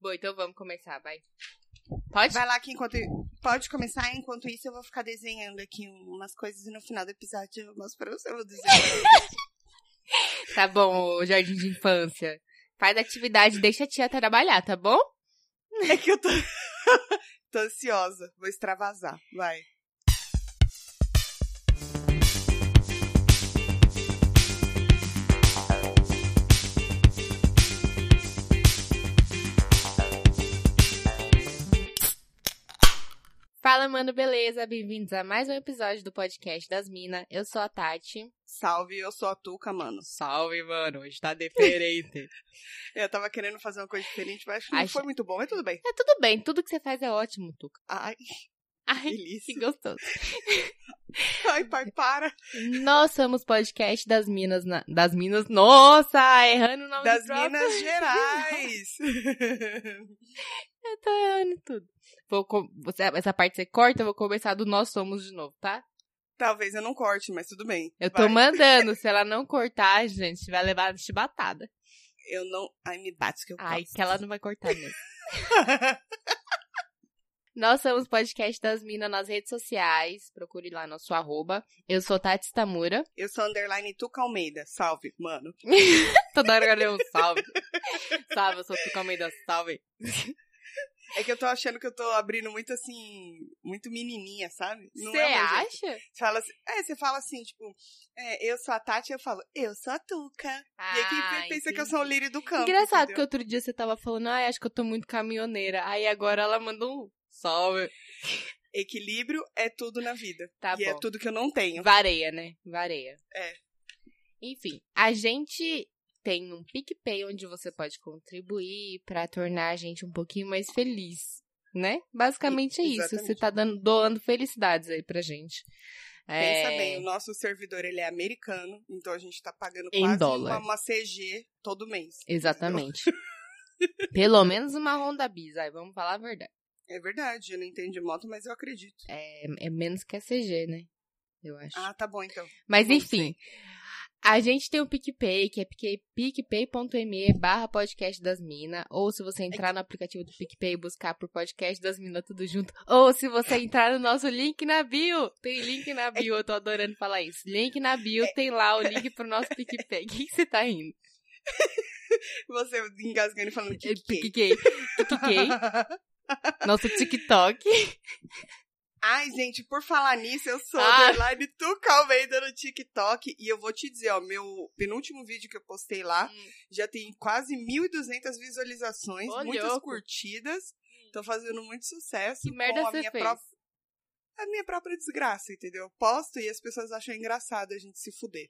Bom, então vamos começar, vai. Pode? Vai lá que enquanto. Pode começar, enquanto isso eu vou ficar desenhando aqui umas coisas e no final do episódio eu mostro pra você. Eu vou desenhar. Tá bom, jardim de infância. Faz a atividade, deixa a tia trabalhar, tá bom? é que eu tô. tô ansiosa. Vou extravasar. Vai. Fala, mano, beleza? Bem-vindos a mais um episódio do podcast das Minas. Eu sou a Tati. Salve, eu sou a Tuca, mano. Salve, mano. Hoje tá diferente. Eu tava querendo fazer uma coisa diferente, mas acho que não foi muito bom, mas tudo bem. é tudo bem, tudo que você faz é ótimo, Tuca. Ai, Ai, delícia. que gostoso. Ai, pai, para. Nós somos podcast das Minas. na- Das Minas. Nossa, errando o nome Das. Minas Gerais. Eu tô errando tudo. Vou você... Essa parte você corta, eu vou começar do Nós Somos de novo, tá? Talvez eu não corte, mas tudo bem. Eu tô Vai. mandando. Se ela não cortar, gente, vai levar chibatada. Eu não. Ai, me bate que eu Ai, gosto. que ela não vai cortar mesmo. Nós somos podcast das Minas nas redes sociais. Procure lá nosso arroba. Eu sou Tati Stamura. Eu sou underline Tuca Almeida. Salve, mano. Toda hora eu um salve. salve, eu sou Tuca Almeida, salve. É que eu tô achando que eu tô abrindo muito assim, muito menininha, sabe? Não Você é acha? Você fala assim, é, você fala assim, tipo, é, eu sou a Tati, eu falo, eu sou a Tuca. e aqui Ah, pensa que eu entendi. sou o lírio do campo. Engraçado que entendeu? outro dia você tava falando, ai, acho que eu tô muito caminhoneira. Aí agora ela mandou um salve. Equilíbrio é tudo na vida. Tá e é bom. tudo que eu não tenho. Vareia, né? Vareia. É. Enfim, a gente tem um PicPay onde você pode contribuir pra tornar a gente um pouquinho mais feliz, né? Basicamente é isso. Exatamente. Você tá dando, doando felicidades aí pra gente. Pensa É, bem, o nosso servidor ele é americano, então a gente tá pagando Em quase dólar. Uma, uma CG todo mês. Exatamente. Pelo menos uma Honda Bis, aí vamos falar a verdade. É verdade, eu não entendo de moto, mas eu acredito. É, é menos que a CG, né? Eu acho. Ah, tá bom então. Mas enfim, a gente tem o PicPay, que é picpay.me barra podcast das minas. Ou se você entrar no aplicativo do PicPay e buscar por podcast das minas tudo junto. Ou se você entrar no nosso link na bio. Tem link na bio, eu tô adorando falar isso. Link na bio, tem lá o link pro nosso PicPay. O que que você tá rindo? Você engasgando e falando que É, que? PicPay. PicPay. Nosso TikTok. Ai, gente, por falar nisso, eu sou Ah. underline Tuca Almeida no TikTok. E eu vou te dizer, ó, meu penúltimo vídeo que eu postei lá Hum. já tem quase 1.200 visualizações, muitas curtidas. Tô fazendo muito sucesso Que merda com a você minha fez? própria a minha própria desgraça, entendeu? Eu posto e as pessoas acham engraçado a gente se fuder.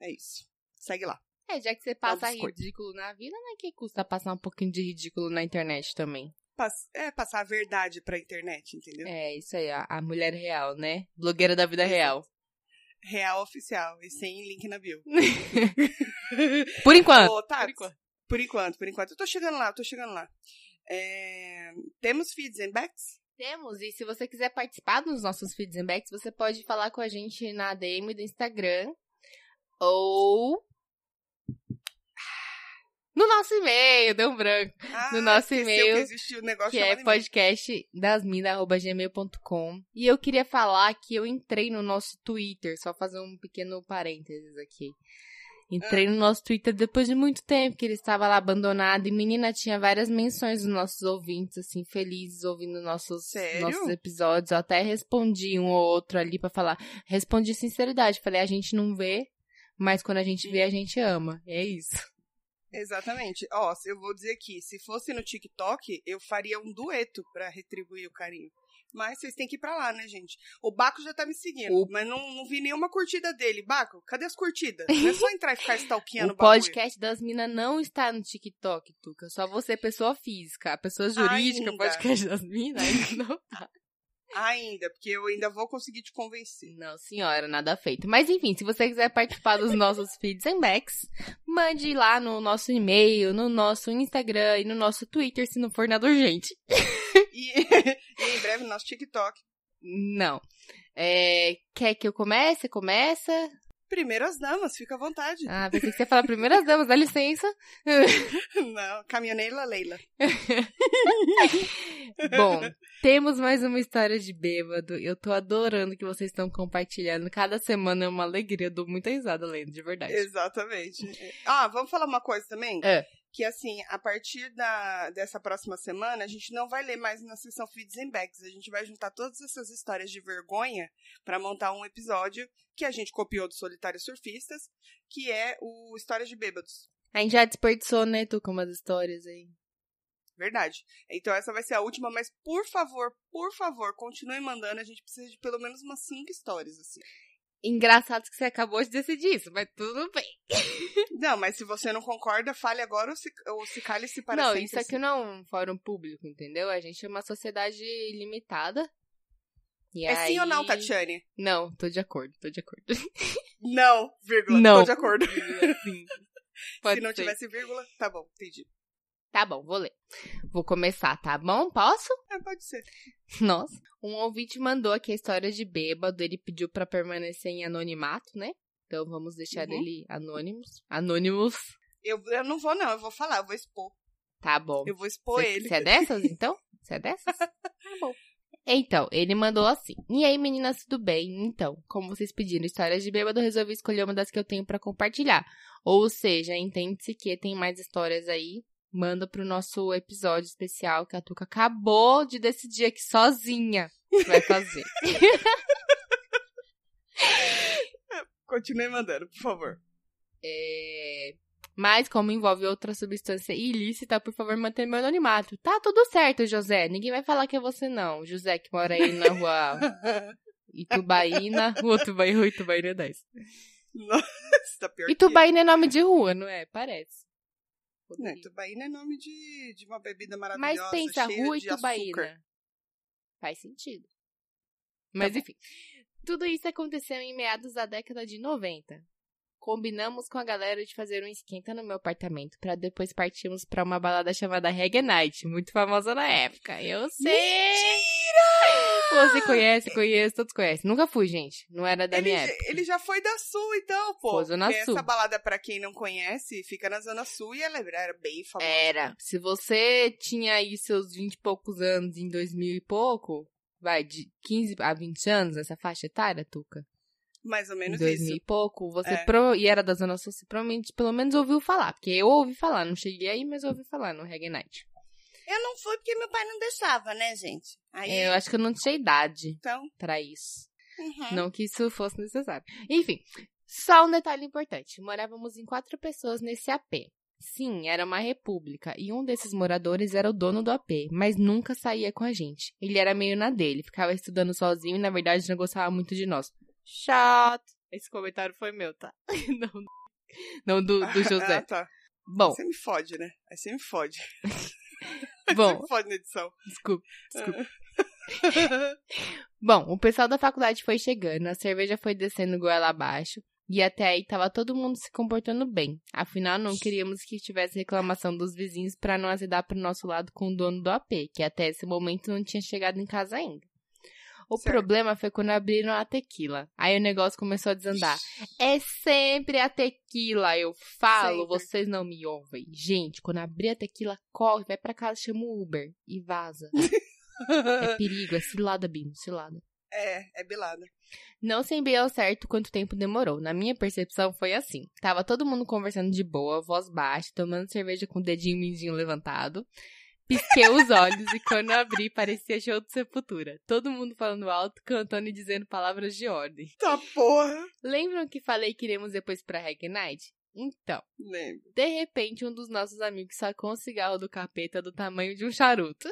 É isso. Segue lá. É, já que você passa biscoito. ridículo na vida, né? Que custa passar um pouquinho de ridículo na internet também. Pass- é passar a verdade pra internet, entendeu? É, isso aí, a, a mulher real, né? Blogueira da vida real. Real oficial e sem link na bio. Por enquanto. Ô, Por enquanto. Por enquanto, por enquanto. Eu tô chegando lá, eu tô chegando lá. É, Temos feeds and backs? Temos, e se você quiser participar dos nossos feeds and backs, você pode falar com a gente na DM do Instagram ou no nosso e-mail, deu um branco, Ah, No nosso e-mail, que o negócio que é podcastdasmina.gmail.com. E eu queria falar que eu entrei no nosso Twitter, só fazer um pequeno parênteses aqui. Entrei no nosso Twitter depois de muito tempo, que ele estava lá abandonado. E menina, tinha várias menções dos nossos ouvintes, assim, felizes ouvindo nossos, Sério? nossos episódios. Eu até respondi um ou outro ali pra falar. Respondi sinceridade. Falei, a gente não vê, mas quando a gente vê, a gente ama. É isso. Exatamente. Ó, eu vou dizer aqui, se fosse no TikTok, eu faria um dueto pra retribuir o carinho. Mas vocês têm que ir pra lá, né, gente? O Baco já tá me seguindo, O- mas não, não vi nenhuma curtida dele. Baco, cadê as curtidas? Não é só entrar e ficar stalkeando O o podcast das minas não está no TikTok, Tuca. Só você, pessoa física. A pessoa jurídica, o podcast das minas, ainda não tá. Ainda, porque eu ainda vou conseguir te convencer. Não, senhora, nada feito. Mas enfim, se você quiser participar dos nossos feeds and backs, mande lá no nosso e-mail, no nosso Instagram e no nosso Twitter, se não for nada urgente. E, e em breve no nosso TikTok. Não. É, quer que eu comece? Começa? Primeiras damas, fica à vontade. Ah, pensei que você ia falar primeiras damas, dá licença. Não, caminhoneira Leila. Bom, temos mais uma história de bêbado. Eu tô adorando que vocês estão compartilhando. Cada semana é uma alegria, eu dou muita risada lendo, de verdade. Exatamente. Ah, vamos falar uma coisa também? É. Que assim, a partir da, dessa próxima semana, a gente não vai ler mais na sessão Feeds and Bags. A gente vai juntar todas essas histórias de vergonha para montar um episódio que a gente copiou do Solitários Surfistas, que é o Histórias de Bêbados. A gente já desperdiçou, né, tu, com umas histórias aí. Verdade. Então essa vai ser a última, mas por favor, por favor, continue mandando. A gente precisa de pelo menos umas cinco histórias, assim. Engraçado que você acabou de decidir isso, mas tudo bem. Não, mas se você não concorda, fale agora ou se, ou se cale-se para não, isso aqui não é um fórum público, entendeu? A gente é uma sociedade limitada. É sim ou não, aí- Tatiane? Não, tô de acordo, tô de acordo. Não, vírgula. Não. Tô de acordo. Sim. Se não ser. tivesse vírgula, tá bom, entendi. Tá bom, vou ler. Vou começar, tá bom? Posso? É, pode ser. Nossa. Um ouvinte mandou aqui a história de bêbado. Ele pediu pra permanecer em anonimato, né? Então vamos deixar Uhum. ele anônimos. Anônimos. Eu, eu não vou, não, eu vou falar, eu vou expor. Tá bom. Eu vou expor Você ele. você é dessas, então? Você é dessas? tá bom. Então, ele mandou assim. E aí, meninas, tudo bem? Então, como vocês pediram histórias de bêbado, eu resolvi escolher uma das que eu tenho pra compartilhar. Ou seja, entende-se que tem mais histórias aí. Manda pro nosso episódio especial que a Tuca acabou de decidir aqui sozinha que vai fazer. Continue mandando, por favor. É, Mas, como envolve outra substância ilícita, por favor, mantenha meu anonimato. Tá tudo certo, José. Ninguém vai falar que é você, não. José, que mora aí na rua Itubaína. Rua Itubaína, Rua Itubaína é 10. Nossa, tá pior Itubaína é nome de rua, não é? Parece. Eu. Não, Itubaína é nome de, de uma bebida Mas maravilhosa. pensa, cheia Rua de açúcar. Itubaína. Faz sentido. Mas, bom. enfim. Tudo isso aconteceu em meados da década de 90. Combinamos com a galera de fazer um esquenta no meu apartamento pra depois partirmos pra uma balada chamada Reggae Night, muito famosa na época. Eu sei! Você conhece, conhece, todos conhecem. Nunca fui, gente. Não era da Ele, minha já- época. ele já foi da Sul, então, pô. Foi Zona Porque Sul. Essa balada, pra quem não conhece, fica na Zona Sul e ela era bem famosa. Era. Se você tinha aí seus 20 e poucos anos em 2000 e pouco, vai, de 15 a 20 anos, essa faixa etária, Tuca? Mais ou Em menos 2000 isso. e pouco, você É. pro... e era da Zona Sul, você provavelmente pelo menos ouviu falar. Porque eu ouvi falar, não cheguei aí, mas ouvi falar no Reggae Night. Eu não fui porque meu pai não deixava, né, gente? Aí, É, Eu acho que eu não tinha idade então... pra isso. uhum. Não que isso fosse necessário. Enfim, só um detalhe importante. Morávamos em quatro pessoas nesse AP. Sim, era uma república, e um desses moradores era o dono do AP, mas nunca saía com a gente. Ele era meio na dele, ficava estudando sozinho e na verdade não gostava muito de nós. Chato. Esse comentário foi meu, tá? Não, não do, do José. Ah, tá. Bom, Você me fode, né? Aí você me fode. bom, fode na edição. desculpa, desculpa. Bom, o pessoal da faculdade foi chegando, a cerveja foi descendo goela abaixo, e até aí tava todo mundo se comportando bem. Afinal, não queríamos que tivesse reclamação dos vizinhos pra não azedar pro nosso lado com o dono do AP, que até esse momento não tinha chegado em casa ainda. O Certo. problema foi quando abriram a tequila. Aí o negócio começou a desandar. É sempre a tequila, eu falo, Sempre. vocês não me ouvem. Gente, quando abrir a tequila, corre, vai pra casa, chama o Uber e vaza. É perigo, é cilada, Bino, cilada. é, é bilada. Não sei bem ao certo quanto tempo demorou. Na minha percepção foi assim. Tava todo mundo conversando de boa, voz baixa, tomando cerveja com o dedinho mindinho levantado. Pisquei os olhos e quando abri parecia show de sepultura. Todo mundo falando alto, cantando e dizendo palavras de ordem. Tá porra. Lembram que falei que iremos depois pra Reggae Night? Então, Lembro. de repente um dos nossos amigos sacou um cigarro do capeta do tamanho de um charuto.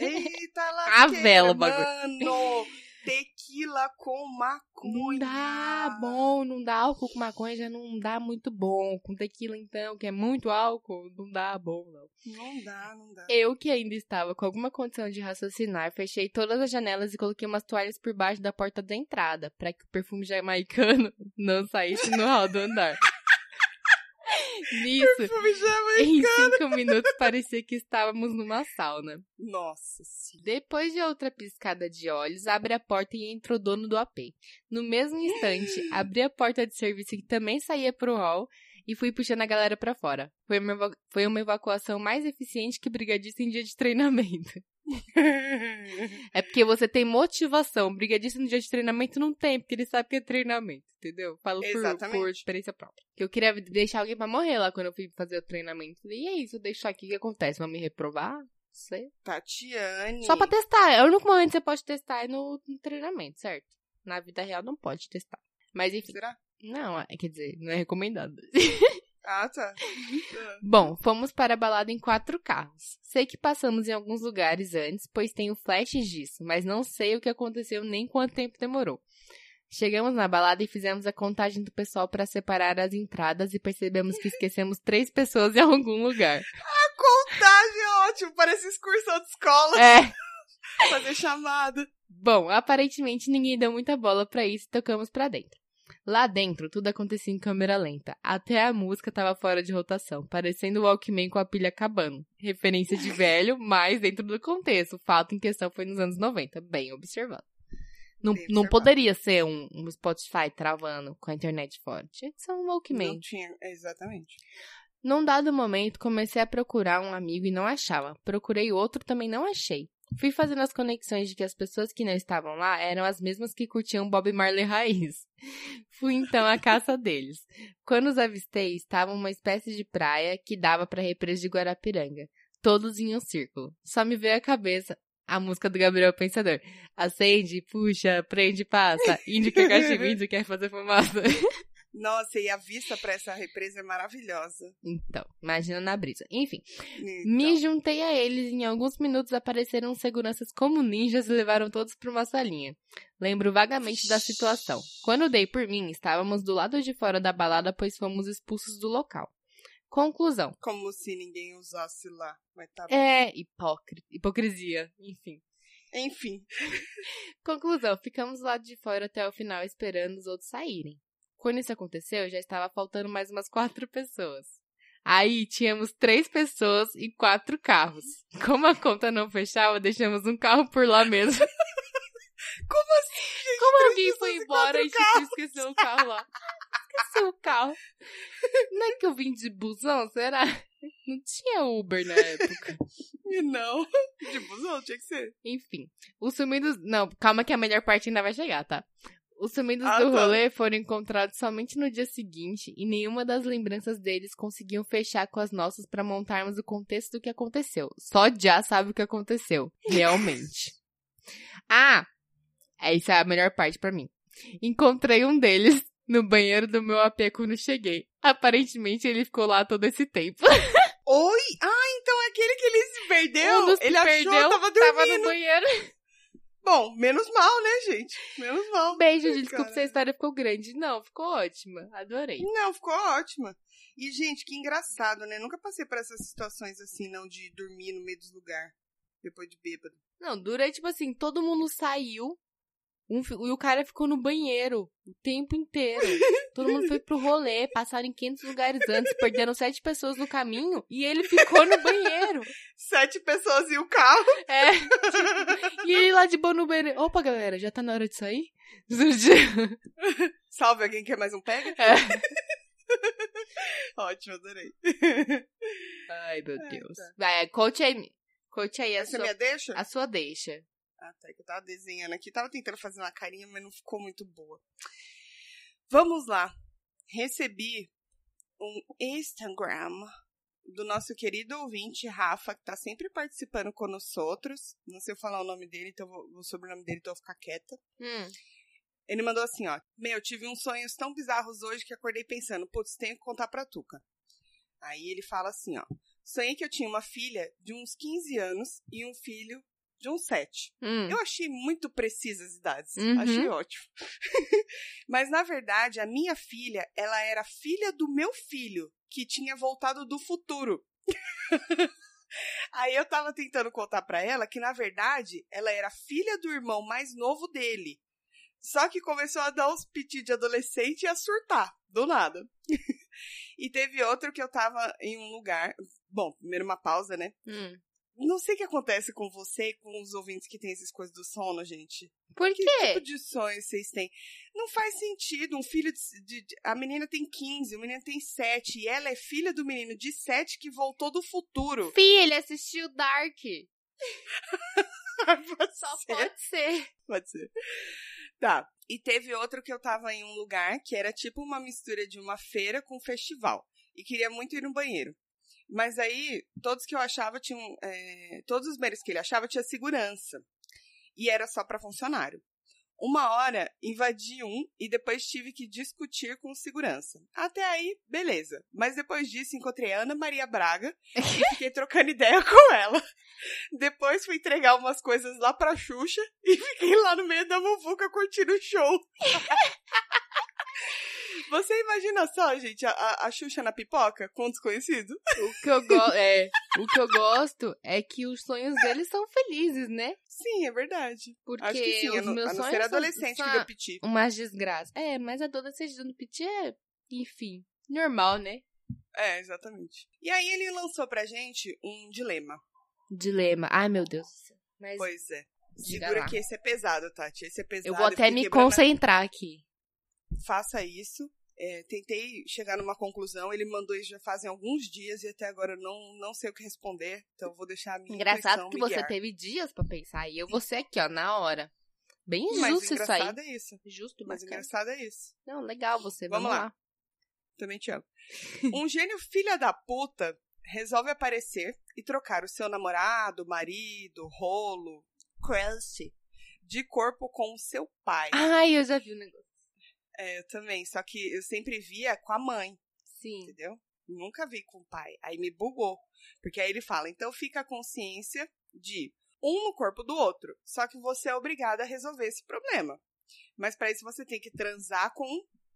Eita, lasqueira, A vela, o bagulho. Tequila com maconha. Não dá bom, não dá álcool com maconha, já não dá muito bom. Com tequila, então, que é muito álcool, não dá bom, não. Não dá, não dá. Eu, que ainda estava com alguma condição de raciocinar, fechei todas as janelas e coloquei umas toalhas por baixo da porta da entrada, para que o perfume jamaicano não saísse no hall do andar. Nisso, em cinco minutos parecia que estávamos numa sauna. Nossa senhora. Depois de outra piscada de olhos, abre a porta e entra o dono do AP. No mesmo instante, abri a porta de serviço que também saía pro hall e fui puxando a galera pra fora. Foi uma, foi uma evacuação mais eficiente que brigadista em dia de treinamento. É porque você tem motivação. Brigadista no dia de treinamento não tem, porque ele sabe que é treinamento, entendeu? Falo por, Exatamente. por experiência própria. Que eu queria deixar alguém pra morrer lá quando eu fui fazer o treinamento. E se eu deixar aqui, o que acontece? Vão me reprovar? Sei. Tatiane. Só pra testar. É o único momento que você pode testar é no, no treinamento, certo? Na vida real não pode testar. Mas enfim. Será? Não, é, quer dizer, não é recomendado. Ah, tá. Bom, fomos para a balada em quatro carros. Sei que passamos em alguns lugares antes, pois tenho flashes disso, mas não sei o que aconteceu nem quanto tempo demorou. Chegamos na balada e fizemos a contagem do pessoal para separar as entradas e percebemos que esquecemos três pessoas em algum lugar. Contagem é ótimo, parece excursão de escola. É. Fazer chamada. Bom, aparentemente ninguém deu muita bola pra isso e tocamos pra dentro. Lá dentro, tudo acontecia em câmera lenta. Até a música tava fora de rotação, parecendo o Walkman com a pilha acabando. Referência de velho, mas dentro do contexto. O fato em questão foi nos anos 90. Bem observado. Não, Bem não observado. poderia ser um, um Spotify travando com a internet. Tinha que ser um Walkman. Não tinha, exatamente. Num dado momento, comecei a procurar um amigo e não achava. Procurei outro, também não achei. Fui fazendo as conexões de que as pessoas que não estavam lá eram as mesmas que curtiam Bob Marley raiz. Fui então à caça deles. Quando os avistei, estavam uma espécie de praia que dava para represa de Guarapiranga. Todos em um círculo. Só me veio à cabeça a música do Gabriel Pensador. Acende, puxa, prende, passa. Índio quer cachimbo, índio quer fazer fumaça. Nossa, e a vista pra essa represa é maravilhosa. Então, imagina na brisa. Enfim, Então, Me juntei a eles e em alguns minutos apareceram seguranças como ninjas e levaram todos para uma salinha. Lembro vagamente da situação. Quando dei por mim, estávamos do lado de fora da balada, pois fomos expulsos do local. Conclusão. Como se ninguém usasse lá. Mas tá bom. É hipócrita, hipocrisia, enfim. Enfim. Conclusão, ficamos do lado de fora até o final esperando os outros saírem. Quando isso aconteceu, já estava faltando mais umas quatro pessoas. Aí tínhamos três pessoas e quatro carros. Como a conta não fechava, deixamos um carro por lá mesmo. Como assim, gente? Como alguém foi embora e tipo, esqueceu o carro lá? Esqueceu o carro. Não é que eu vim de busão, será? Não tinha Uber na época. E não. De busão, tinha que ser. Enfim, os sumidos. Não, calma que a melhor parte ainda vai chegar, tá? Os sumidos Ah, do tá. rolê foram encontrados somente no dia seguinte e nenhuma das lembranças deles conseguiam fechar com as nossas pra montarmos o contexto do que aconteceu. Só já sabe o que aconteceu, realmente. ah, essa é a melhor parte pra mim. Encontrei um deles no banheiro do meu AP quando cheguei. Aparentemente ele ficou lá todo esse tempo. Oi? Ah, então é aquele que ele se perdeu. um ele achou, perdeu tava tava dormindo. no banheiro. Bom, menos mal, né, gente? Menos mal. Beijo, gente. Desculpa cara. se a história ficou grande. Não, ficou ótima. Adorei. Não, ficou ótima. E, gente, que engraçado, né? Nunca passei por essas situações assim, não, de dormir no meio dos lugares. Depois de bêbado. Não, dura tipo assim, todo mundo saiu um e o cara ficou no banheiro o tempo inteiro. Todo mundo foi pro rolê, passaram em 500 lugares antes, perderam sete pessoas no caminho e ele ficou no banheiro. Sete pessoas e o carro. É. tipo, e ele lá de boa no banheiro. Opa, galera, já tá na hora de sair? Salve, alguém quer mais um pega? É. Ótimo, adorei. Ai, meu Ah, Deus. tá. Vai, conte aí, conte aí a Essa é sua, minha deixa? a sua deixa. Ah, tá. Que eu tava desenhando aqui. Tava tentando fazer uma carinha, mas não ficou muito boa. Vamos lá. Recebi um Instagram do nosso querido ouvinte, Rafa, que tá sempre participando com nós outros. Não sei falar o nome dele, então eu vou, o sobrenome dele, então eu vou ficar quieta. Hum. Ele mandou assim, ó. Meu, tive uns sonhos tão bizarros hoje que acordei pensando, putz, tenho que contar pra Tuca. Aí ele fala assim, ó. Sonhei que eu tinha uma filha de uns 15 anos e um filho de uns 7. Hum. Eu achei muito precisas as idades. Uhum. Achei ótimo. Mas, na verdade, a minha filha, ela era filha do meu filho, que tinha voltado do futuro. Aí eu tava tentando contar pra ela que, na verdade, ela era filha do irmão mais novo dele. Só que começou a dar uns piti de adolescente e a surtar, do nada. E teve outro que eu tava em um lugar. Bom, primeiro uma pausa, né? Hum. Não sei o que acontece com você e com os ouvintes que têm essas coisas do sono, gente. Por Que quê? tipo de sonho vocês têm? Não faz sentido. Um filho de, de- de- A menina tem 15, o menino tem 7. E ela é filha do menino de 7 que voltou do futuro. Filha, ele assistiu Dark. Pode Só ser. pode ser. Pode ser. Tá. E teve outro que eu tava em um lugar que era tipo uma mistura de uma feira com um festival. E queria muito ir no banheiro. Mas aí, todos que eu achava tinham. é, todos os banheiros que ele achava tinha segurança. E era só pra funcionário. Uma hora invadi um e depois tive que discutir com segurança. Até aí, beleza. Mas depois disso encontrei a Ana Maria Braga e fiquei trocando ideia com ela. Depois fui entregar umas coisas lá pra Xuxa e fiquei lá no meio da muvuca curtindo o show. Você imagina só, gente, a, a, a Xuxa na pipoca com um desconhecido? O que, eu go é, o que eu gosto é que os sonhos deles são felizes, né? Sim, é verdade. Porque Acho que sim, os não, meus a não sonhos ser adolescente são que deu piti. umas desgraças. É, mas adolescente dando piti é, enfim, normal, né? É, exatamente. E aí ele lançou pra gente um dilema. Dilema. Ai, meu Deus. do céu. Mas Pois é. Segura que esse é pesado, Tati. Esse é pesado. eu vou até me concentrar aqui. Faça isso. É, tentei chegar numa conclusão. Ele mandou isso já fazem alguns dias e até agora eu não, não sei o que responder. Então eu vou deixar a minha Engraçado que você teve dias pra pensar. E eu vou ser aqui, ó, na hora. Bem Mas justo isso aí. engraçado é isso. Justo, Mas bacana. engraçado é isso. Não, legal você. Vamos Vamos, lá. lá. Também te amo. Um gênio filha da puta resolve aparecer e trocar o seu namorado, marido, rolo, crush, de corpo com o seu pai. Ai, eu já vi o negócio. É, eu também, só que eu sempre via com a mãe, Sim. entendeu? Nunca vi com o pai. Aí me bugou. Porque aí ele fala, então fica a consciência de um no corpo do outro. Só que você é obrigada a resolver esse problema. Mas para isso você tem que transar com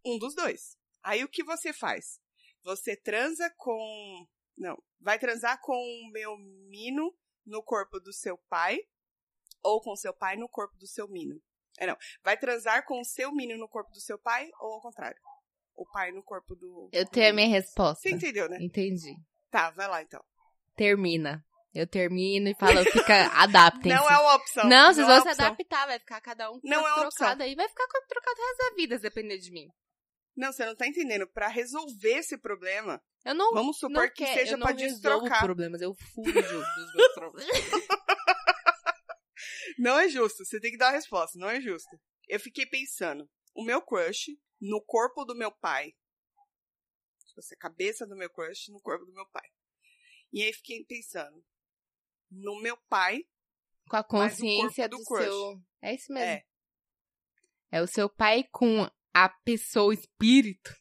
um dos dois. Aí o que você faz? Você transa com. Não, vai transar com o meu mino no corpo do seu pai ou com seu pai no corpo do seu mino. É não, vai transar com o seu mino no corpo do seu pai ou ao contrário? O pai no corpo do. Eu tenho a menino. minha resposta. Você entendeu, né? Entendi. Tá, vai lá então. Termina. Eu termino e falo, fica, adaptem-se. Não é uma opção. Não, vocês é vão uma se opção. adaptar, vai ficar cada um com Não é uma trocada aí, vai ficar com a trocada o resto da vida, se depender de mim. Não, você não tá entendendo. Pra resolver esse problema, Eu não, vamos supor não que quer- seja não resolvo destrocar. problemas, eu fujo dos meus problemas. Não é justo. Você tem que dar a resposta. Não é justo. Eu fiquei pensando. O meu crush no corpo do meu pai. Tipo assim, a cabeça do meu crush no corpo do meu pai. E aí fiquei pensando. No meu pai. Com a consciência do, do crush. seu... É isso mesmo. É. É o seu pai com a pessoa, o espírito.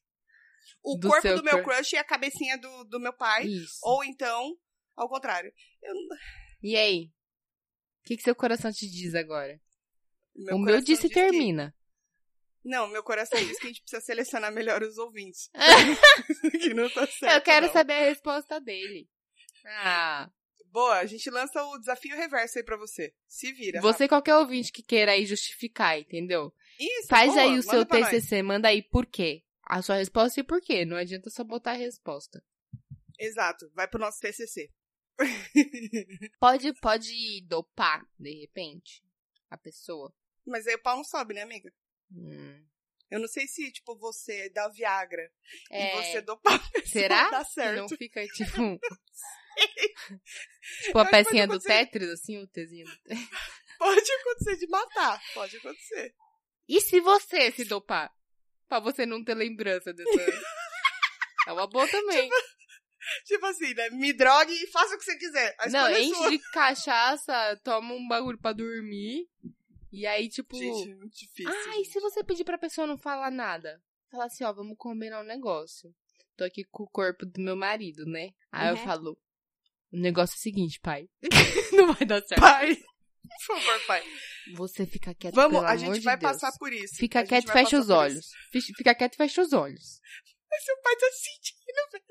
O Do corpo do meu crush. crush e a cabecinha do, do meu pai. Isso. Ou então, ao contrário. Eu, E aí? O que, que seu coração te diz agora? meu o meu disse diz que- termina. Não, meu coração diz que a gente precisa selecionar melhor os ouvintes. que não tá certo. Eu quero não. saber a resposta dele. Ah, Boa, a gente lança o desafio reverso aí pra você. Se vira. você qualquer ouvinte que queira aí justificar, entendeu? Isso, Faz boa, aí o seu pra nós. TCC, manda aí por quê. A sua resposta e por quê. Não adianta só botar a resposta. Exato, vai pro nosso TCC. Pode, pode dopar, de repente, a pessoa. Mas aí o pau não sobe, né, amiga? Hum. Eu não sei se, tipo, você dá Viagra É, e você dopar a pessoa, será dá certo. não fica, tipo... tipo a pode pecinha do acontecer. Tetris, assim, o Tzinho do Tetris. Pode acontecer de matar, pode acontecer. E se você se dopar? Pra você não ter lembrança dessa... é uma boa também. Tipo assim, né? Me drogue e faça o que você quiser. A Não, é enche sua. de cachaça, toma um bagulho pra dormir. E aí, tipo. Gente, é muito difícil. ah, e gente. se você pedir pra pessoa não falar nada? Falar assim, ó, vamos combinar um negócio. Tô aqui com o corpo do meu marido, né? Aí eu Uhum. falo, o negócio é o seguinte, pai. não vai dar certo. Pai, por favor, pai. Você fica quieto, Vamos, a gente de vai Deus. passar por isso. Fica quieto e fecha os olhos. isso. Fica- Fica quieto e fecha os olhos. Mas seu pai tá sentindo, velho.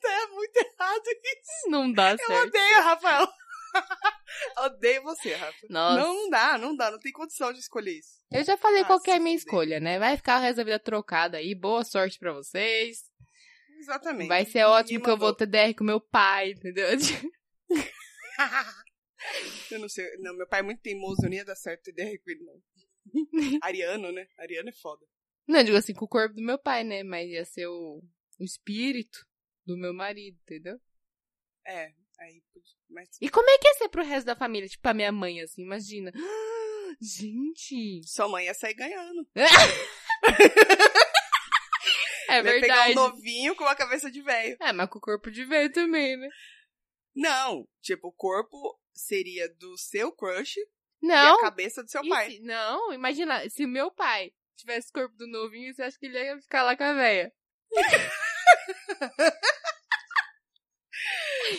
Tá muito errado isso. Não dá Eu certo. odeio, Rafael. odeio você, Rafa. Nossa. Não dá, não dá. Não tem condição de escolher isso. Eu já falei Ah, qual que é a minha escolha, né? Vai ficar o resto da vida trocada aí. Boa sorte pra vocês. Exatamente. Vai ser Ninguém ótimo que eu vou ter DR com meu pai, entendeu? eu não sei. Não, meu pai é muito teimoso, eu nem ia dar certo ter DR com ele, não. Ariano, né? Ariano é foda. Não, eu digo assim, com o corpo do meu pai, né? Mas ia ser o, o espírito do meu marido, entendeu? É, aí. Mas E como é que ia ser pro resto da família? Tipo, a minha mãe, assim, imagina. Gente! sua mãe ia sair ganhando. É Ia pegar verdade. um novinho com uma cabeça de velho. É, mas com o corpo de velho também, né? Não, tipo, o corpo seria do seu crush e Não. a cabeça do seu e pai. se- não, imagina, se o meu pai tivesse o corpo do novinho, você acha que ele ia ficar lá com a velha?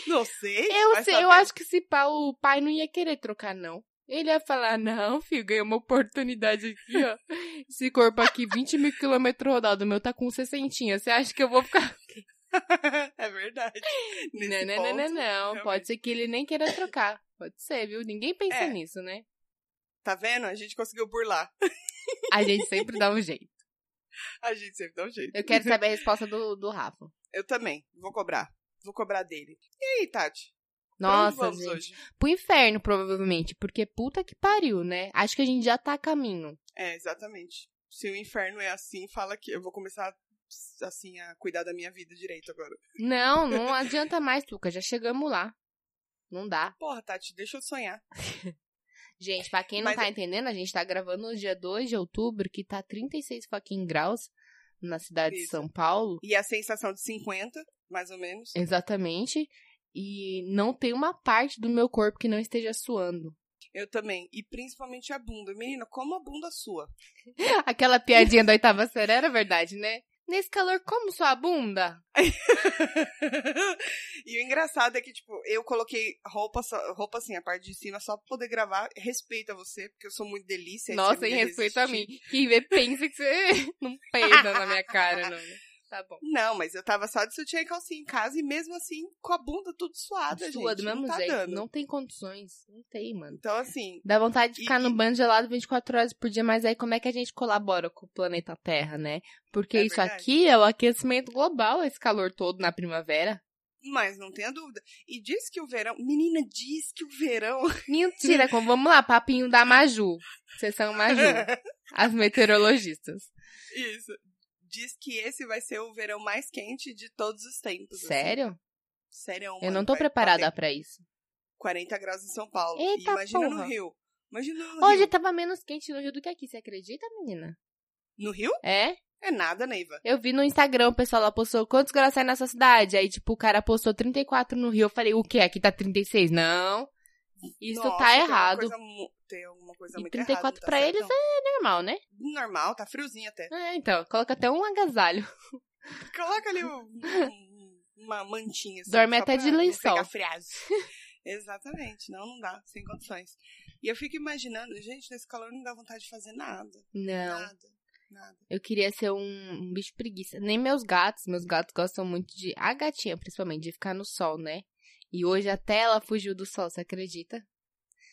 Não sei. Eu sei, eu acho que se pá, o pai não ia querer trocar, não. Ele ia falar, não, filho, ganhei uma oportunidade aqui, ó. Esse corpo aqui, 20 mil quilômetros rodado, o meu tá com 60. Você acha que eu vou ficar... é verdade. Nesse não, não, não, não, ponto, não. realmente. Pode ser que ele nem queira trocar. Pode ser, viu? Ninguém pensa É. nisso, né? Tá vendo? A gente conseguiu burlar. A gente sempre dá um jeito. A gente sempre dá um jeito. Eu quero saber a resposta do, do Rafa. Eu também. Vou cobrar. Vou cobrar dele. E aí, Tati? Nossa, vamos gente. hoje? Pro inferno, provavelmente. Porque puta que pariu, né? Acho que a gente já tá a caminho. É, exatamente. Se o inferno é assim, fala que eu vou começar assim a cuidar da minha vida direito agora. Não, não adianta mais, Tuca. Já chegamos lá. Não dá. Porra, Tati, deixa eu sonhar. Gente, pra quem não Mas tá é- entendendo, a gente tá gravando no dia 2 de outubro, que tá 36 fucking graus na cidade de Isso. São Paulo. E a sensação de 50, mais ou menos. Exatamente. E não tem uma parte do meu corpo que não esteja suando. Eu também. E principalmente a bunda. Menina, como a bunda sua? Aquela piadinha da oitava série era verdade, né? Nesse calor, como sua bunda? e o engraçado é que, tipo, eu coloquei roupa, só- roupa assim, a parte de cima, só pra poder gravar. Respeito a você, porque eu sou muito delícia. e Nossa, me respeito a mim. Quem vê pensa que você não peida na minha cara, não. Tá bom. Não, mas eu tava só de sutiã e calcinha em casa e mesmo assim com a bunda tudo suada, Sua gente. do mesmo não tá jeito. dando. Não tem condições. Não tem, mano. Então, assim, Dá vontade de E- ficar no banho gelado 24 horas por dia, mas aí como é que a gente colabora com o planeta Terra, né? Porque É isso verdade. aqui é o aquecimento global, esse calor todo na primavera. mas não tenha dúvida. E diz que o verão. Menina, diz que o verão. Mentira, como, vamos lá, papinho da Maju. Sessão Maju. As meteorologistas. Isso. Diz que esse vai ser o verão mais quente de todos os tempos. assim. Sério? Sério, Eu não tô preparada pra isso. 40 graus em São Paulo. Eita, imagina porra. no Rio. Imagina no Hoje Rio. tava menos quente no Rio do que aqui, você acredita, menina? No Rio? É? É nada, Neiva. Eu vi no Instagram, o pessoal lá postou quantos graus sai nessa cidade. Aí, tipo, o cara postou 34 no Rio. Eu falei, o quê? Aqui tá 36? Não. Isso Nossa, tá tem uma errado. coisa Tem alguma coisa E muito 34 errada. não tá pra certo, eles não. é normal, né? Normal, tá friozinho até. É, então, coloca até um agasalho. Coloca ali um- um- uma mantinha. Assim, Dorme até de lençol. Exatamente. Não, não dá. Sem condições. E eu fico imaginando, gente, nesse calor não dá vontade de fazer nada. Não, Nada. Nada. eu queria ser um, um bicho preguiça. Nem meus gatos, meus gatos gostam muito de. A gatinha, principalmente, de ficar no sol, né? E hoje até ela fugiu do sol, você acredita?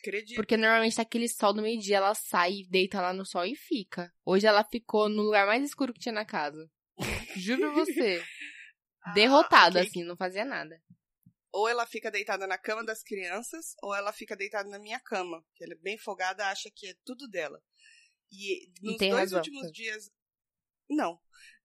Acredito. Porque normalmente tá aquele sol no meio-dia, ela sai deita lá no sol e fica. Hoje ela ficou no lugar mais escuro que tinha na casa. Juro você. Derrotada, Ah, ok. assim, não fazia nada. Ou ela fica deitada na cama das crianças, ou ela fica deitada na minha cama. Que ela é bem folgada, acha que é tudo dela. E nos dois razão. últimos dias. Não.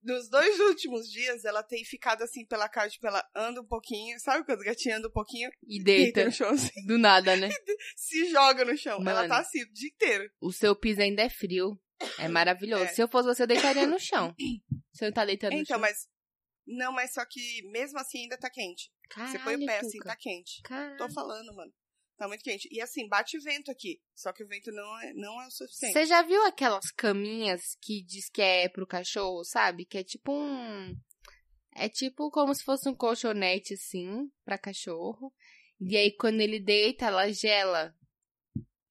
Nos dois últimos dias, ela tem ficado assim pela casa, tipo, ela anda um pouquinho, sabe quando o gatinho anda um pouquinho? E Deita no chão, assim, do nada, né? se joga no chão. Ela Mano. tá assim o dia inteiro. O seu piso ainda é frio. É maravilhoso. É. Se eu fosse você, eu deitaria no chão. Eu não tá deitando no Então, chão. mas. Não, mas só que mesmo assim ainda tá quente. Você põe o Caralho, pé assim, Tuca. tá quente. Caralho. Tô falando, mano. Tá muito quente. E assim, bate vento aqui. Só que o vento não é, não é o suficiente. Você já viu aquelas caminhas que diz que é pro cachorro, sabe? Que é tipo um. É tipo como se fosse um colchonete, assim, pra cachorro. E aí, quando ele deita, ela gela.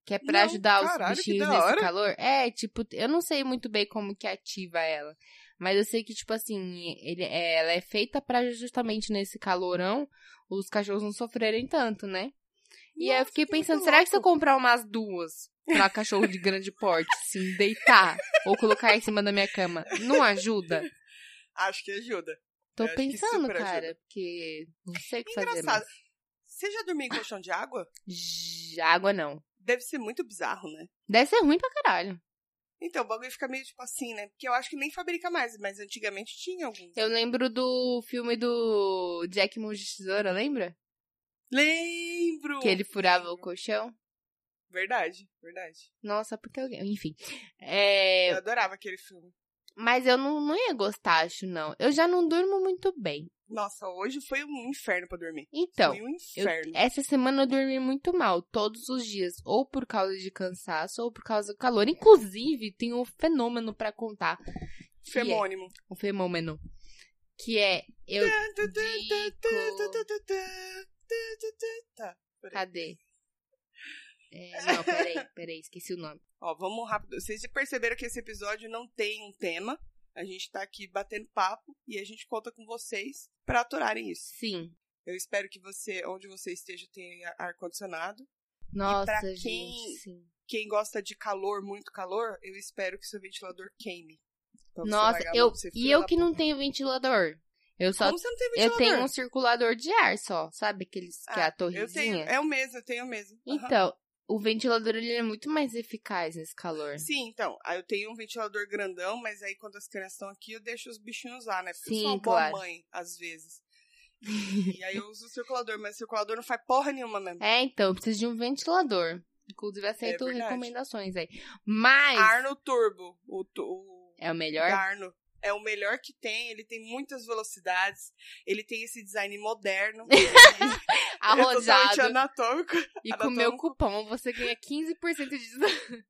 Que é pra Não, ajudar os caralho, que bichinhos nesse hora. calor. É, tipo, eu não sei muito bem como que ativa ela. Mas eu sei que, tipo assim, ele, ela é feita pra justamente nesse calorão os cachorros não sofrerem tanto, né? E aí eu Nossa, fiquei que pensando, será que se eu comprar umas duas pra cachorro de grande porte, assim, deitar ou colocar em cima da minha cama, não ajuda? Acho que ajuda. Tô Eu pensando, super ajuda. cara, porque não sei o que fazer Engraçado. mais. Você já dormiu em colchão de água? J- Água não. Deve ser muito bizarro, né? Deve ser ruim pra caralho. Então, o bagulho fica meio tipo assim, né? Porque eu acho que nem fabrica mais, mas antigamente tinha alguns. Eu lembro do filme do Jack Mão de Tesoura, lembra? Lembro! Que ele furava o colchão. Verdade, verdade. Nossa, porque alguém. Enfim. É, Eu adorava aquele filme. Mas eu não, não ia gostar, acho, não. Eu já não durmo muito bem. Nossa, hoje foi um inferno pra dormir. Então, foi um eu- inferno. essa semana eu dormi muito mal, todos os dias. Ou por causa de cansaço, ou por causa do calor. Inclusive, tem um fenômeno pra contar. que Femônimo. É, um fenômeno. Que é. Eu Tá. Cadê? É, não, peraí, peraí, esqueci o nome. Ó, vamos rápido. Vocês perceberam que esse episódio não tem um tema. A gente tá aqui batendo papo e a gente conta com vocês pra aturarem isso. Sim. Eu espero que você, onde você esteja, tenha ar-condicionado. Nossa, pra gente, quem- sim. Quem gosta de calor, muito calor, eu espero que seu ventilador queime. Você Nossa, eu, e eu que puta. não tenho ventilador. Eu só Como você não tem eu ventilador? tenho um circulador de ar só, sabe aqueles que é Ah, a torrezinha? Eu tenho, é o mesmo, eu tenho o mesmo. Aham. Então, o ventilador ele é muito mais eficaz nesse calor. Sim, então, aí eu tenho um ventilador grandão, mas aí quando as crianças estão aqui, eu deixo os bichinhos usar, né? Porque eu Sim, sou uma boa claro. mãe, às vezes. E aí eu uso o circulador, mas o circulador não faz porra nenhuma mesmo. É, então, eu preciso de um ventilador. Inclusive, aceito É recomendações aí. Mas Arno Turbo, o, o é o melhor. Arno. É o melhor que tem, ele tem muitas velocidades, ele tem esse design moderno. é Arrojado. anatômico. E com o meu anatômico. cupom você ganha 15% de desconto.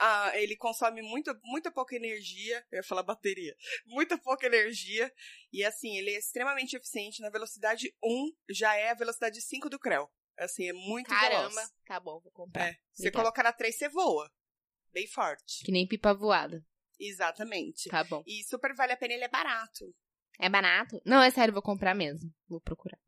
Ah, ele consome muita, muita pouca energia. Eu ia falar bateria. Muita pouca energia. E assim, ele é extremamente eficiente. Na velocidade 1 já é a velocidade 5 do Creu. Assim, é muito Caramba. veloz. Tá bom, vou comprar. É. Você colocar na 3, você voa. Bem forte. Que nem pipa voada. Exatamente. Tá bom. E super vale a pena, ele é barato. É barato? Não, é sério, vou comprar mesmo. Vou procurar.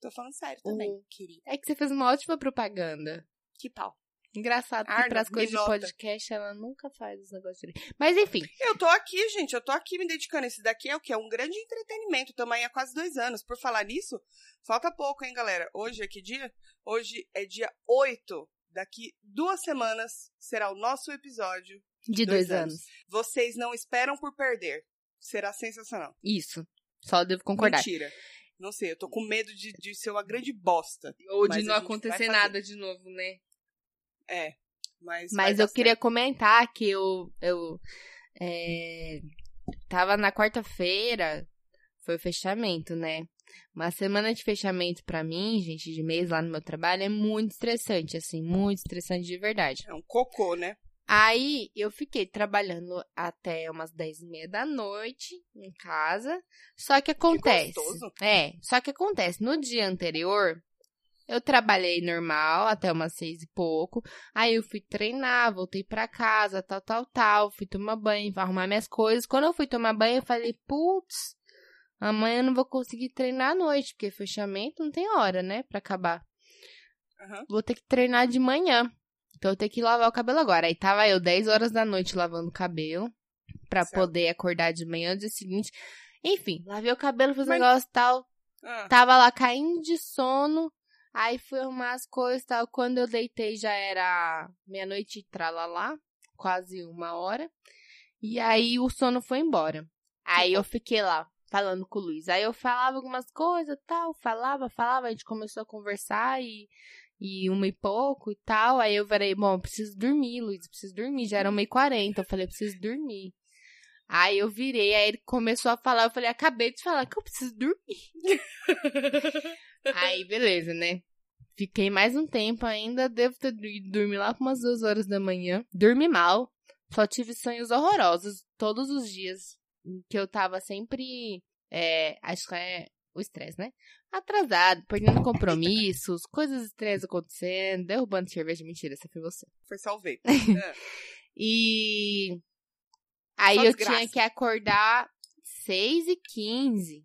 Tô falando sério também, O- querida. É que você fez uma ótima propaganda. Que pau. Engraçado que Arno, pras coisas de podcast ela nunca faz os negócios direito. Mas enfim, Eu tô aqui, gente. Eu tô aqui me dedicando. Esse daqui é o que? É um grande entretenimento. Tamo aí há quase dois anos. Por falar nisso, falta pouco, hein, galera? Hoje é que dia? Hoje é dia 8. Daqui duas semanas será o nosso episódio. De Dois dois, anos. anos. Vocês não esperam por perder. Será sensacional. Isso. Só devo concordar. Mentira. Não sei, eu tô com medo de, de ser uma grande bosta. Ou de não acontecer nada de novo, né? É. Mas, Mas eu queria certo. comentar que eu, eu é, tava na quarta-feira, foi o fechamento, né? Uma semana de fechamento pra mim, gente, de mês lá no meu trabalho, é muito estressante, assim, muito estressante de verdade. É um cocô, né? Aí eu fiquei trabalhando até umas 10 e meia da noite em casa. Só que acontece. gostoso. É, só que acontece. No dia anterior, eu trabalhei normal até umas seis e pouco. Aí eu fui treinar, voltei pra casa, tal, tal, tal. Fui tomar banho, arrumar minhas coisas. Quando eu fui tomar banho, eu falei, putz, amanhã eu não vou conseguir treinar à noite, porque fechamento não tem hora, né, pra acabar Aham. vou ter que treinar de manhã. Então eu tenho que lavar o cabelo agora. Aí tava eu 10 horas da noite lavando o cabelo pra Certo. poder acordar de manhã no dia seguinte. Enfim, lavei o cabelo, fiz Mas- negócio e tal. Ah, Tava lá caindo de sono. Aí fui arrumar as coisas e tal. Quando eu deitei já era meia-noite e tralalá. Quase uma hora. E aí o sono foi embora. Aí eu fiquei lá falando com o Luiz. Aí eu falava algumas coisas tal. Falava, falava. A gente começou a conversar e, e uma e pouco e tal. Aí eu falei, bom, preciso dormir, Luiz. Preciso dormir. Já era uma e quarenta. Eu falei, preciso dormir. Aí eu virei, aí ele começou a falar, eu falei, acabei de falar que eu preciso dormir. Aí, beleza, né? Fiquei mais um tempo ainda, devo ter ido dormir lá por umas duas horas da manhã. Dormi mal, só tive sonhos horrorosos todos os dias, que eu tava sempre, é, acho que é o estresse, né? Atrasado, perdendo compromissos, coisas estranhas acontecendo, derrubando cerveja, mentira, essa foi você. foi só o vape. É. E aí Só eu desgraça. tinha que acordar 6 e 15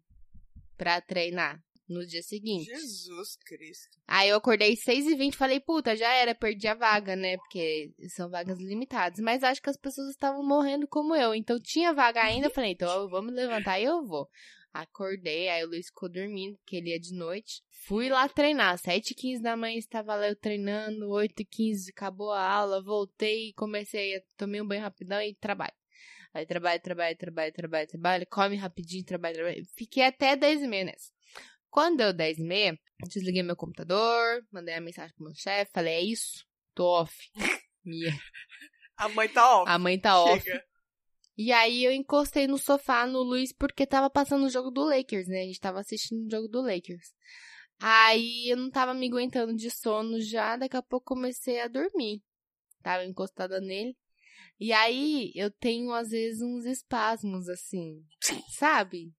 pra treinar no dia seguinte. Jesus Cristo. Aí eu acordei 6 e 20 e falei, puta, já era, perdi a vaga, né? Porque são vagas limitadas. Mas acho que as pessoas estavam morrendo como eu. Então tinha vaga ainda. Eu falei, então vamos levantar e eu vou. Acordei, aí o Luiz ficou dormindo, porque ele ia de noite. Fui lá treinar, 7h15 da manhã estava lá eu treinando, 8h15 acabou a aula, voltei, comecei, tomei um banho rapidão e trabalho. Aí trabalho, trabalho, trabalho, trabalho, trabalho, come rapidinho, trabalho, trabalho. Fiquei até 10h30 nessa. Quando deu 10h30, desliguei meu computador, mandei a mensagem pro meu chefe, falei, é isso, tô off. Minha. A mãe tá off. A mãe tá off. E aí eu encostei no sofá no Luiz porque tava passando o jogo do Lakers, né? A gente tava assistindo o jogo do Lakers. Aí eu não tava me aguentando de sono já, daqui a pouco comecei a dormir. Tava encostada nele. E aí eu tenho às vezes uns espasmos assim, sabe?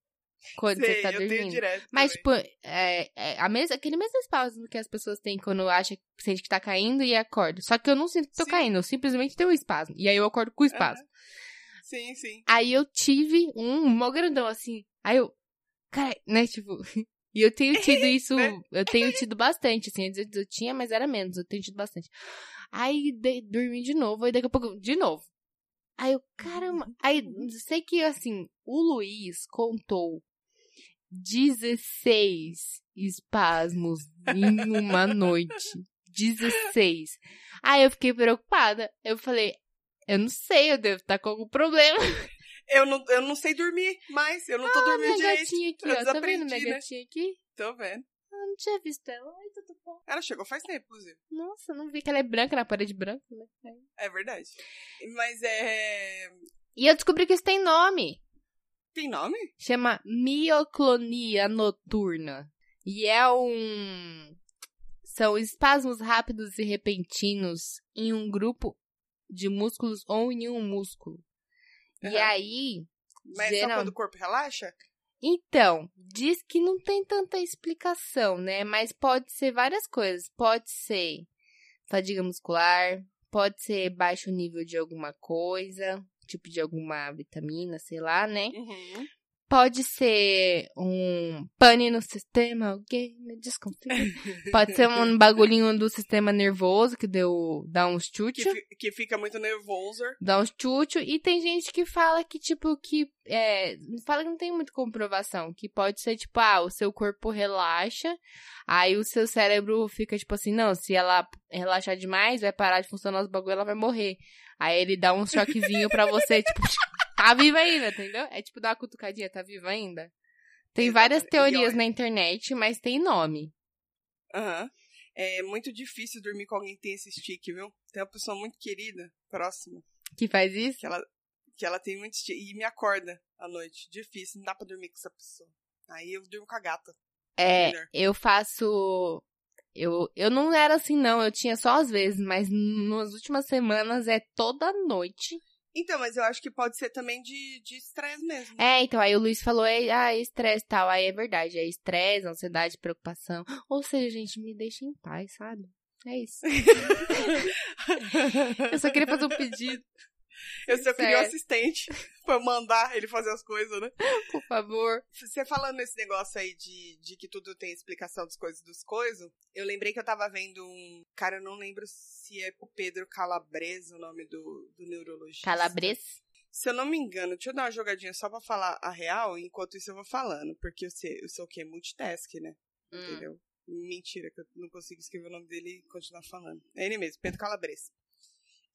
Quando Sei, você tá eu tenho dormindo. Mas, também. tipo, é, é a mes aquele mesmo espasmo que as pessoas têm quando acha que sente que tá caindo e acorda. Só que eu não sinto que tô Sim. caindo, eu simplesmente tenho um espasmo. E aí eu acordo com o espasmo. Sim, sim. Aí eu tive um mó grandão, assim. Aí eu. Cara, né, tipo. E eu tenho tido isso. Né? eu tenho tido bastante, assim. Às vezes eu tinha, mas era menos. Eu tenho tido bastante. Aí de, dormi de novo, aí daqui a pouco. De novo. Aí eu, caramba. Aí sei que, assim, o Luiz contou 16 espasmos em uma noite. 16. Aí eu fiquei preocupada. Eu falei, eu não sei, eu devo estar com algum problema. Eu não, eu não sei dormir mais. Eu não tô Ah, dormindo minha direito. gatinha aqui, Eu ó. Tá vendo minha né? gatinha aqui? Tô vendo. Eu não tinha visto ela. Oi, tudo bom? Ela chegou faz tempo, inclusive. Nossa, não vi que ela é branca na parede branca, né? É verdade. Mas é. E eu descobri que isso tem nome. Tem nome? Chama mioclonia noturna. E é um. São espasmos rápidos e repentinos em um grupo de músculos ou em um músculo. E Aham. aí. Mas geral- só quando o corpo relaxa? Então, diz que não tem tanta explicação, né? Mas pode ser várias coisas. Pode ser fadiga muscular, pode ser baixo nível de alguma coisa, tipo de alguma vitamina, sei lá, né? Uhum. Pode ser um pane no sistema, alguém me desconfia. Pode ser um bagulhinho do sistema nervoso que deu, dá uns Que, chute fi- que fica muito nervoso. dá uns tchutchu. E tem gente que fala que, tipo, que. É, fala que não tem muita comprovação. Que pode ser, tipo, ah, o seu corpo relaxa. Aí o seu cérebro fica, tipo assim, não, se ela relaxar demais, vai parar de funcionar os bagulho, ela vai morrer. Aí ele dá um choquezinho pra você, tipo, tá viva ainda, entendeu? É tipo dar uma cutucadinha, tá viva ainda? Tem várias Exatamente. E teorias na internet, mas tem nome. Aham. É muito difícil dormir com alguém que tem esse stick, viu? Tem uma pessoa muito querida, próxima, Que faz isso? que ela, que ela tem muito stick. E me acorda à noite. Difícil, não dá pra dormir com essa pessoa. Aí eu durmo com a gata. É, Melhor. eu faço. Eu, eu não era assim, não. Eu tinha só às vezes, mas nas últimas semanas é toda noite. Então, mas eu acho que pode ser também de de estresse mesmo. É, então aí o Luiz falou, é, ah, estresse tal. Aí é verdade, é estresse, ansiedade, preocupação. Ou seja, gente, me deixa em paz, sabe? É isso. eu só queria fazer um pedido, Eu só queria um assistente pra mandar ele fazer as coisas, né? por favor. Você falando nesse negócio aí de, de que tudo tem explicação das coisas dos coisas, eu lembrei que eu tava vendo um. Cara, eu não lembro se é o Pedro Calabresa o nome do, do neurologista. Calabres. Se eu não me engano, deixa eu dar uma jogadinha só pra falar a real, enquanto isso eu vou falando, porque eu, sei, eu sou o quê? Multitask, né? Hum. Entendeu? Mentira, que eu não consigo escrever o nome dele e continuar falando. É ele mesmo, Pedro Calabres.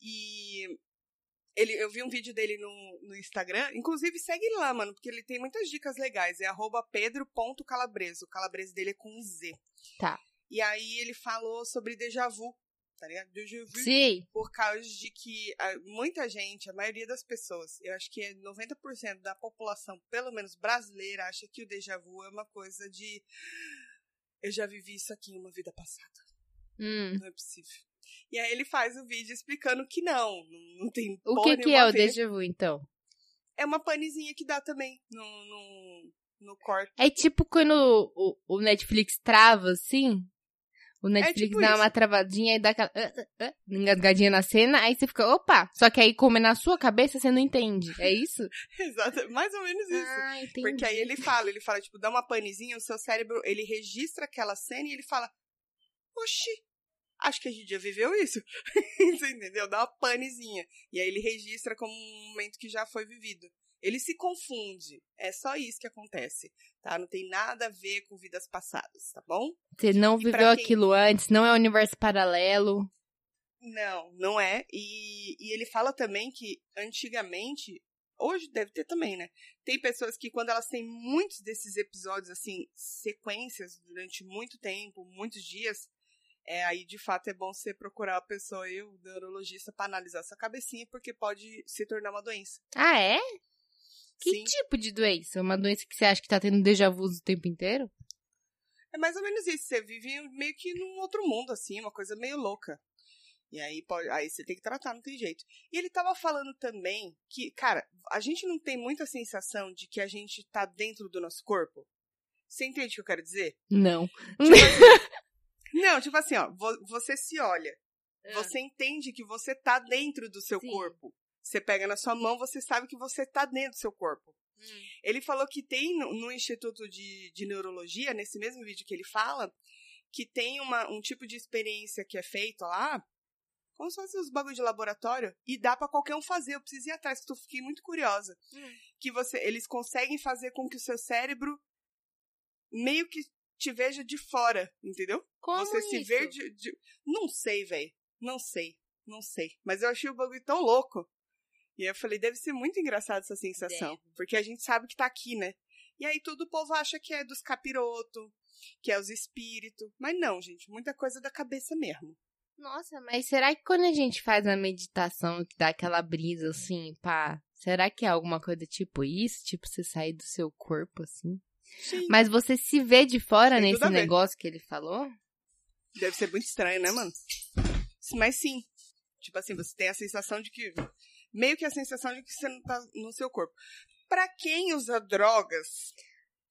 E ele, eu vi um vídeo dele no, no Instagram, inclusive segue lá, mano, porque ele tem muitas dicas legais. É arroba pedro.calabres. O calabres dele é com um Z. Tá. E aí ele falou sobre déjà vu, tá ligado? Déjà vu Sim. por causa de que muita gente, a maioria das pessoas, eu acho que é 90% da população, pelo menos brasileira, acha que o déjà vu é uma coisa de eu já vivi isso aqui em uma vida passada. Hum. Não é possível. E aí ele faz o vídeo explicando que não, não, tem O que, que é o déjà vu, então? É uma panezinha que dá também no, no, no corte. É tipo quando o, o Netflix trava, assim. O Netflix tipo dá isso. uma travadinha e dá aquela ah, ah, ah, engasgadinha na cena, aí você fica, opa! Só que aí, como é na sua cabeça, você não entende. É isso? Exato, mais ou menos isso. Ah, entendi. Porque aí ele fala, ele fala, tipo, dá uma panezinha, o seu cérebro, ele registra aquela cena e ele fala, oxi, acho que a gente já viveu isso. Você entendeu? Dá uma panezinha. E aí ele registra como um momento que já foi vivido. Ele se confunde. É só isso que acontece, tá? Não tem nada a ver com vidas passadas, tá bom? Você não viveu quem- aquilo antes, não é universo paralelo. Não, não é. E, e ele fala também que antigamente, hoje deve ter também, né? Tem pessoas que quando elas têm muitos desses episódios, assim, sequências durante muito tempo, muitos dias, é aí de fato é bom você procurar a pessoa e o neurologista para analisar sua cabecinha, porque pode se tornar uma doença. Ah, é? Que Sim. tipo de doença? Uma doença que você acha que tá tendo déjà vu o tempo inteiro? É mais ou menos isso. Você vive meio que num outro mundo, assim, uma coisa meio louca. E aí, pode, aí você tem que tratar, não tem jeito. E ele tava falando também que, cara, a gente não tem muita sensação de que a gente tá dentro do nosso corpo. Você entende o que eu quero dizer? Não. Não, tipo assim, ó, vo- você se olha, Ah. você entende que você tá dentro do seu Sim. corpo. Você pega na sua mão, você sabe que você tá dentro do seu corpo. Hum. Ele falou que tem no, no Instituto de, de Neurologia, nesse mesmo vídeo que ele fala, que tem uma, um tipo de experiência que é feita lá, como se fosse os bagulho de laboratório, e dá pra qualquer um fazer. Eu preciso ir atrás, que eu fiquei muito curiosa. Hum. Que você, eles conseguem fazer com que o seu cérebro meio que te veja de fora, entendeu? Como você se isso? ver de, de- Não sei, velho. Não sei. Não sei. Mas eu achei o bagulho tão louco. E aí eu falei, deve ser muito engraçado essa sensação. Deve. Porque a gente sabe que tá aqui, né? E aí tudo o povo acha que é dos capiroto, que é os espíritos. Mas não, gente. Muita coisa da cabeça mesmo. Nossa, mas será que quando a gente faz a meditação que dá aquela brisa assim, pá, será que é alguma coisa tipo isso? Tipo, você sair do seu corpo assim? Sim. Mas você se vê de fora Tem nesse negócio que ele falou? Deve ser muito estranho, né, mano? Mas sim. Tipo assim, você tem a sensação de que. Meio que a sensação de que você não tá no seu corpo. Pra quem usa drogas,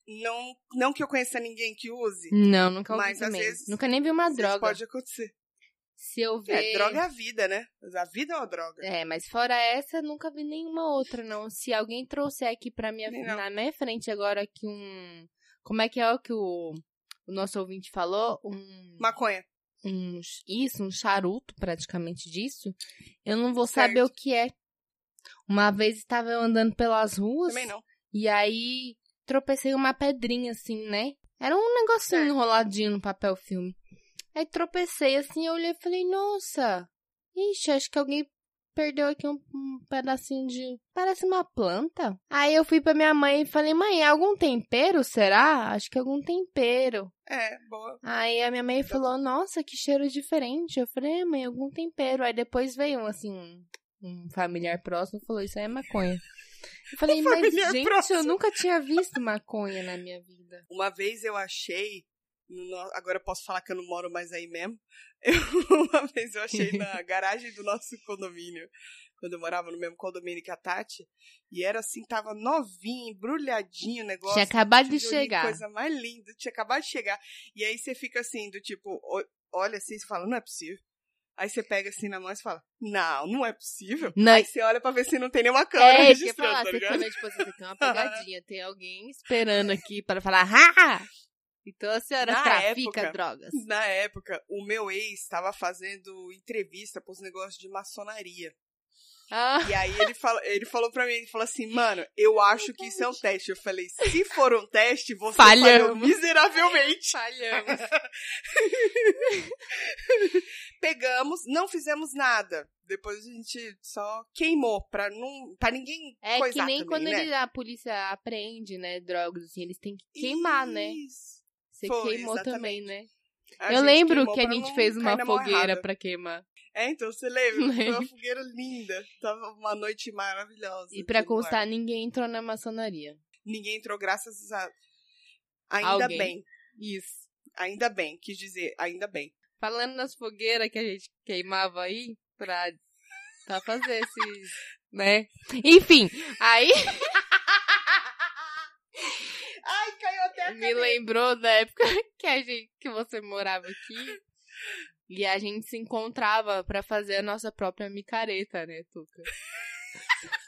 não, não que eu conheça ninguém que use, Não, nunca ouvi Mas, às vezes, Nunca nem vi uma droga. pode acontecer. Se eu ver. É, droga é a vida, né? A vida é uma droga. É, mas fora essa, nunca vi nenhuma outra, não. Se alguém trouxer aqui pra minha, não. na minha frente agora aqui um. Como é que é o que o, o nosso ouvinte falou? Um. Maconha. um. Isso, um charuto praticamente disso. Eu não vou Certo. saber o que é. Uma vez estava eu andando pelas ruas. Também não. E aí tropecei uma pedrinha assim, né? Era um negocinho Certo. enroladinho no papel filme. Aí tropecei assim, eu olhei e falei, nossa, ixi, acho que alguém perdeu aqui um, um pedacinho de. Parece uma planta. Aí eu fui pra minha mãe e falei, mãe, é algum tempero, será? Acho que é algum tempero. É, boa. Aí a minha mãe falou, nossa, que cheiro diferente. Eu falei, é, mãe, algum tempero. Aí depois veio, assim, um, um familiar próximo e falou, isso aí é maconha. Eu falei, mas gente, próximo. eu nunca tinha visto maconha na minha vida. Uma vez eu achei. No agora eu posso falar que eu não moro mais aí mesmo. Eu- uma vez eu achei na garagem do nosso condomínio, quando eu morava no mesmo condomínio que a Tati. E era assim, tava novinho, embrulhadinho o negócio. Tinha acabado de chegar. Coisa mais linda, tinha acabado de chegar. E aí você fica assim, do tipo, olha assim, você fala, não é possível. Aí você pega assim na mão e você fala, não, não é possível. Não. Aí você olha pra ver se não tem nenhuma câmera É, eu ia registrando, falar, tá você ligado? também, tipo assim, você tem uma pegadinha, tem alguém esperando aqui para falar, ha! Então a senhora Na trafica época, drogas. Na época, o meu ex estava fazendo entrevista pros negócios de maçonaria. Ah, E aí ele, fala, ele falou pra mim, ele falou assim, mano, eu acho que isso é um teste. Eu falei, se for um teste, você falhou Falhamos. miseravelmente. falhamos. Pegamos, não fizemos nada. Depois a gente só queimou pra, não, pra ninguém É que nem também, quando né? ele- a polícia apreende, né, drogas, assim, eles têm que queimar, né? Você Foi, queimou exatamente. também, né? A eu lembro que a gente fez uma fogueira pra queimar. É, então você lembra? Foi uma fogueira linda. Tava uma noite maravilhosa. E ar. constar, ninguém entrou na maçonaria. Ninguém entrou, graças a. Ainda Alguém. bem. Isso. Ainda bem. Quis dizer, ainda bem. Falando nas fogueiras que a gente queimava aí, pra, pra fazer esses, né? Enfim, aí Ai, caiu até a me lembrou da época que a gente, que você morava aqui. E a gente se encontrava pra fazer a nossa própria micareta, né, Tuca?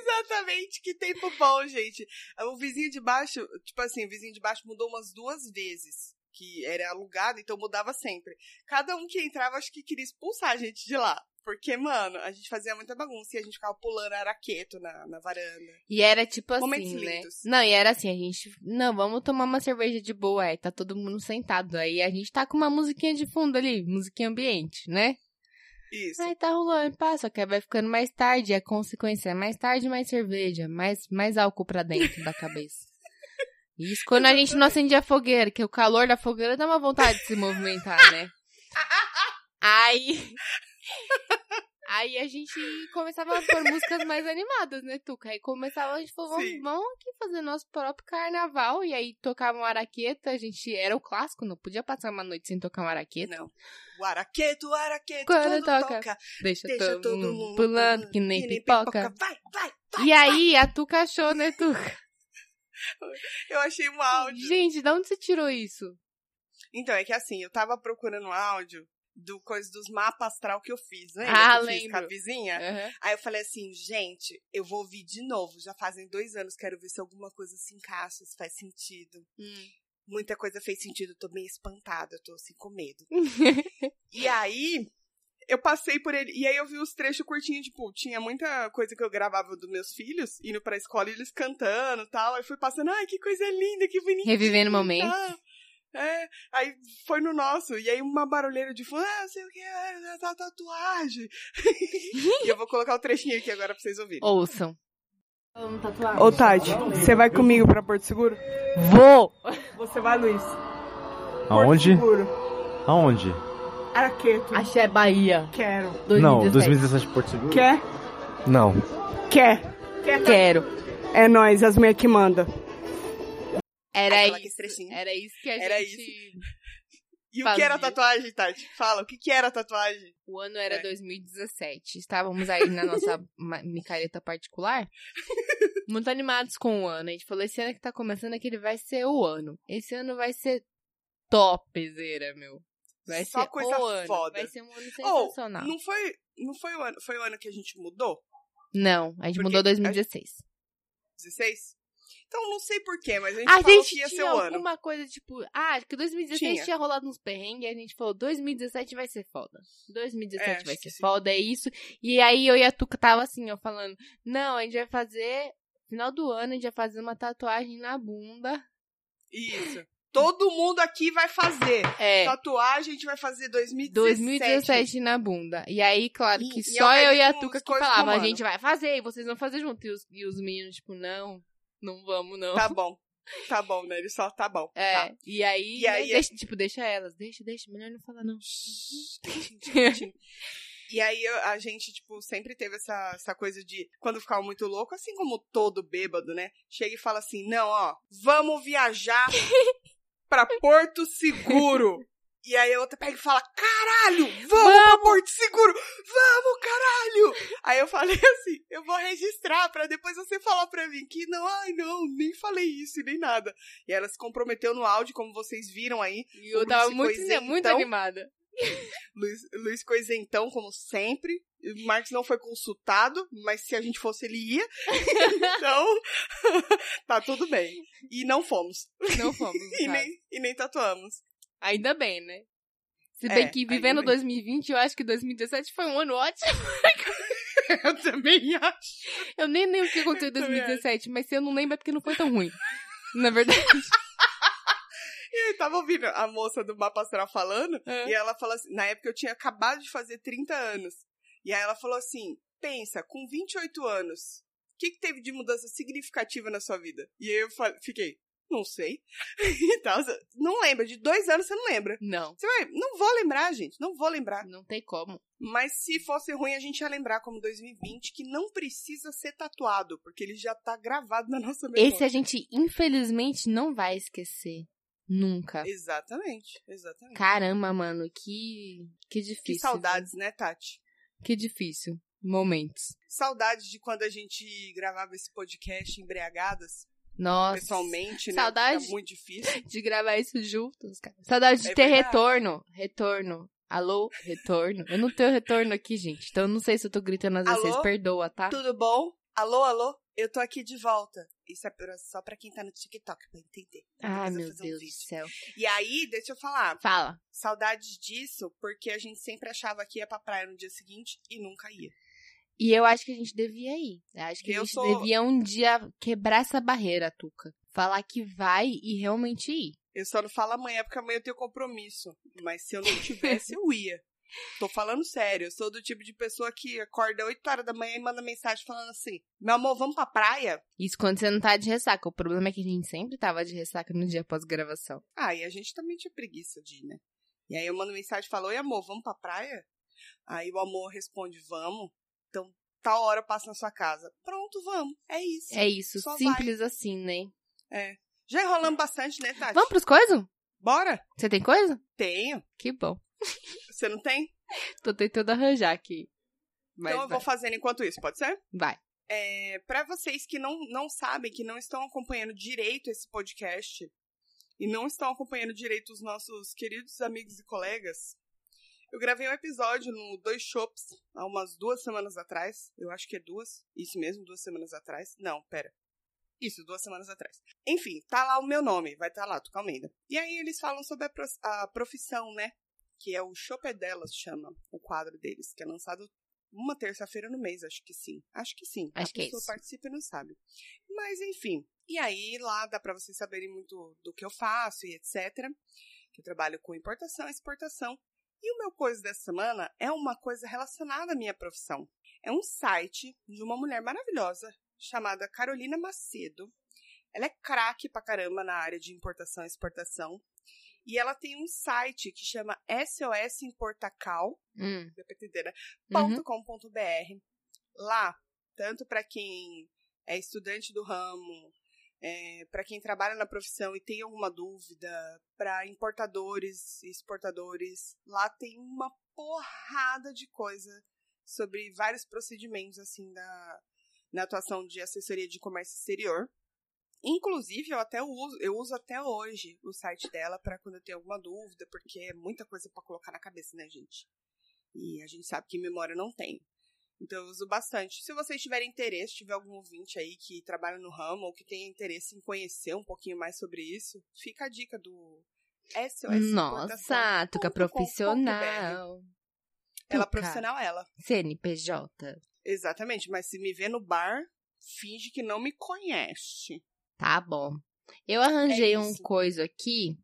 Exatamente, que tempo bom, gente. O vizinho de baixo, tipo assim, o vizinho de baixo mudou umas duas vezes. Que era alugado, então mudava sempre. Cada um que entrava, acho que queria expulsar a gente de lá. Porque, mano, a gente fazia muita bagunça e a gente ficava pulando araqueto na, na varanda. E era tipo assim, Momentos né? lindos. Não, e era assim, a gente. Não, vamos tomar uma cerveja de boa, aí tá todo mundo sentado. Aí a gente tá com uma musiquinha de fundo ali, musiquinha ambiente, né? Isso. Aí tá rolando, só que vai ficando mais tarde, a consequência é mais tarde, mais cerveja, mais, mais álcool pra dentro da cabeça. Isso quando a gente não acendia a fogueira, que o calor da fogueira dá uma vontade de se movimentar, né? Aí. Aí a gente começava a pôr músicas mais animadas, né, Tuca? Aí começava, a gente falou, vamos, vamos aqui fazer nosso próprio carnaval. E aí tocava um araqueta, a gente era o clássico, não podia passar uma noite sem tocar um araqueta. Não. O araqueto, o araqueto, Quando toca, toca, Deixa, deixa todo, mundo pulando, que nem, pipoca. Vai, vai, vai. E aí, a Tuca achou, né, Tuca? Eu achei um áudio. Gente, de onde você tirou isso? Então, é que assim, eu tava procurando um áudio do coisa dos mapas astral que eu fiz, lembra? Ah, que eu fiz com a lembro. vizinha? Aham. Aí eu falei assim, gente, eu vou ouvir de novo. Já fazem dois anos, quero ver se alguma coisa se encaixa, se faz sentido. Hum. Muita coisa fez sentido, eu tô meio espantada, eu tô assim com medo. E aí, eu passei por ele, e aí eu vi os trechos curtinhos, tipo, tinha muita coisa que eu gravava dos meus filhos, indo pra escola e eles cantando e tal. Aí fui passando, ai, que coisa linda, que bonitinho. Revivendo momentos. É, aí foi no nosso, e aí uma barulheira de fundo, ah, sei o que, é, tá tatuagem. e eu vou colocar o trechinho aqui agora pra vocês ouvirem. Ouçam. Ô, Tati, você vai comigo pra Porto Seguro? Vou! Você vai, Luiz. Aonde? Seguro. Aonde? Araqueto. Axé Bahia. Quero. 2017. Não, 2017 Porto Seguro? Quer? Não. Quer. Quer? Quero. É nós, as mulheres que mandam. Era esse isso. trechinho. Era isso que a Era gente. E o que era a Fazia. tatuagem, Tati? Fala, o que, que era a tatuagem? O ano era É. 2017. Estávamos aí na nossa micareta particular. Muito animados com o ano. A gente falou: esse ano que tá começando aqui, ele vai ser o ano. Esse ano vai ser topzera, meu. Vai Só ser coisa o ano. foda. Vai ser um ano Oh, sensacional. não foi, não foi o ano, foi o ano que a gente mudou? Não, a gente Porque mudou a- 2016. 16? Então não sei porquê, mas a gente A falou gente que ia ser o ano. alguma coisa tipo, ah, que 2016 Tinha. tinha, rolado uns perrengues, e a gente falou, 2017 vai ser foda. 2017 É, vai ser sim. foda, é isso. E aí eu e a Tuca tava assim, ó, falando, não, a gente vai fazer, final do ano, a gente vai fazer uma tatuagem na bunda. Isso. Todo mundo aqui vai fazer. É, Tatuagem a gente vai fazer 2017. 2017 na bunda. E aí, claro que E- e só ao eu e a mesmo Tuca que falava, a gente vai fazer, e vocês vão fazer junto. E os, e os meninos, tipo, não, não vamos, não. Tá bom. Tá bom, né? Ele só tá bom. É, Tá. e aí, E aí- deixa, tipo, deixa elas, deixa, deixa, melhor não falar não. E aí a gente, tipo, sempre teve essa, essa coisa de, quando ficava muito louco, assim como todo bêbado, né? Chega e fala assim, não, ó, vamos viajar pra Porto Seguro. E aí a outra pega e fala, caralho, vamos, pra Porto Seguro, vamos, caralho. Aí eu falei assim, eu vou registrar pra depois você falar pra mim que não, ai não, nem falei isso nem nada. E ela se comprometeu no áudio, como vocês viram aí, E eu tava Luiz muito, muito animada. Luiz, Luiz ficou isentão, como sempre. O Marcos não foi consultado, mas se a gente fosse, ele ia. então, tá tudo bem. E não fomos. Não fomos. E nem, e nem tatuamos. Ainda bem, né? Se É, bem que ainda vivendo bem. 2020, eu acho que 2017 foi um ano ótimo. Eu também acho. Eu nem lembro o que aconteceu em Eu também 2017, mas se eu não lembro é porque não foi tão ruim. Na verdade. E eu tava ouvindo a moça do Mapa Astral falando, É. e ela falou assim, na época eu tinha acabado de fazer 30 anos. E aí ela falou assim, pensa, com 28 anos, o que, que teve de mudança significativa na sua vida? E aí eu fiquei, não sei. e tal, não lembra, de dois anos você não lembra. Não, Você vai, não vou lembrar, gente, não vou lembrar. não tem como. Mas se fosse ruim, a gente ia lembrar como 2020, que não precisa ser tatuado, porque ele já tá gravado na nossa memória. Esse a gente, infelizmente, não vai esquecer. Nunca. Exatamente, exatamente. Caramba, mano, que. Que difícil. Que saudades, né, Tati? Que difícil. Momentos. Saudades de quando a gente gravava esse podcast embriagadas, Nossa. pessoalmente, né? saudade. Fica muito difícil. de gravar isso juntos, cara. Saudade de É ter verdade. retorno. Retorno. Alô, retorno. Eu não tenho retorno aqui, gente. Então eu não sei se eu tô gritando às vezes, Alô? vocês perdoa, tá? Tudo bom? Alô, alô, eu tô aqui de volta. Isso é só pra quem tá no TikTok, pra entender. Eu meu um Deus do céu. E aí, deixa eu falar, Fala. saudades disso, porque a gente sempre achava que ia pra praia no dia seguinte e nunca ia. E eu acho que a gente devia ir. Eu acho que a Eu gente sou- devia um dia quebrar essa barreira, Tuca. Falar que vai e realmente ir. Eu só não falo amanhã, porque amanhã eu tenho compromisso. Mas se eu não tivesse, eu ia. Tô falando sério, eu sou do tipo de pessoa que acorda 8 horas da manhã e manda mensagem falando assim: Meu amor, vamos pra praia? Isso quando você não tá de ressaca. O problema é que a gente sempre tava de ressaca no dia pós-gravação. Ah, e a gente também tinha preguiça de ir, né? E aí eu mando mensagem e falo: Oi, amor, vamos pra praia? Aí o amor responde: Vamos. Então, tal hora eu passo na sua casa. Pronto, vamos. É isso. É isso, Só simples assim, né? Já enrolamos bastante, né, Tati? Vamos pros coisas? Bora? Você tem coisa? Tenho. Que bom. Você não tem? Tô tentando arranjar aqui. Mas então eu vai. vou fazendo enquanto isso, pode ser? vai. É, para vocês que não, não sabem, que não estão acompanhando direito esse podcast e não estão acompanhando direito os nossos queridos amigos e colegas, eu gravei um episódio no Dois Shops há umas duas semanas atrás. Eu acho que é duas. Isso mesmo, duas semanas atrás. Não, pera. Isso, duas semanas atrás. Enfim, tá lá o meu nome, vai estar tá lá, Tuca Almeida. E aí eles falam sobre a, pro- a profissão, né? Que é o Chopper Delas, chama o quadro deles, que é lançado uma terça-feira no mês, acho que sim. Acho que sim. Acho a que é pessoa isso. participa e não sabe. Mas enfim. E aí lá dá pra vocês saberem muito do que eu faço e etc. Que eu trabalho com importação e exportação. E o meu coisa dessa semana é uma coisa relacionada à minha profissão. É um site de uma mulher maravilhosa chamada Carolina Macedo. Ela é craque pra caramba na área de importação e exportação. E ela tem um site que chama SOS Importacal, Hum. né? Uhum. .com.br. Lá, tanto para quem é estudante do ramo, é, para quem trabalha na profissão e tem alguma dúvida, para importadores e exportadores, lá tem uma porrada de coisa sobre vários procedimentos assim da na atuação de assessoria de comércio exterior. Inclusive, eu até uso, eu uso até hoje o site dela para quando eu tenho alguma dúvida, porque é muita coisa para colocar na cabeça, né, gente? E a gente sabe que memória não tem. Então eu uso bastante. Se vocês tiverem interesse, tiver algum ouvinte aí que trabalha no ramo ou que tenha interesse em conhecer um pouquinho mais sobre isso, fica a dica do SOS Nossa, Tuca Importação.com.br. profissional. Ela Tuca. profissional ela. CNPJ. Exatamente, mas se me vê no bar, finge que não me conhece. Tá bom. Eu arranjei É um coisa aqui,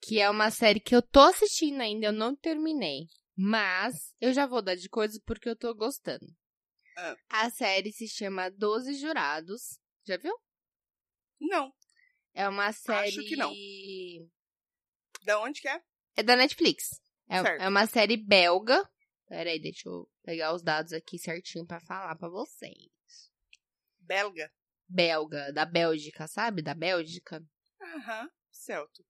que é uma série que eu tô assistindo ainda, eu não terminei. Mas eu já vou dar de coisas porque eu tô gostando. Ah. A série se chama Doze Jurados. Já viu? não. É uma série. Acho que não. Da onde que é? É da Netflix. É, Certo. é uma série belga. Peraí, deixa eu pegar os dados aqui certinho pra falar pra vocês. Belga. Belga, da Bélgica, sabe? Da Bélgica. Aham. Celto.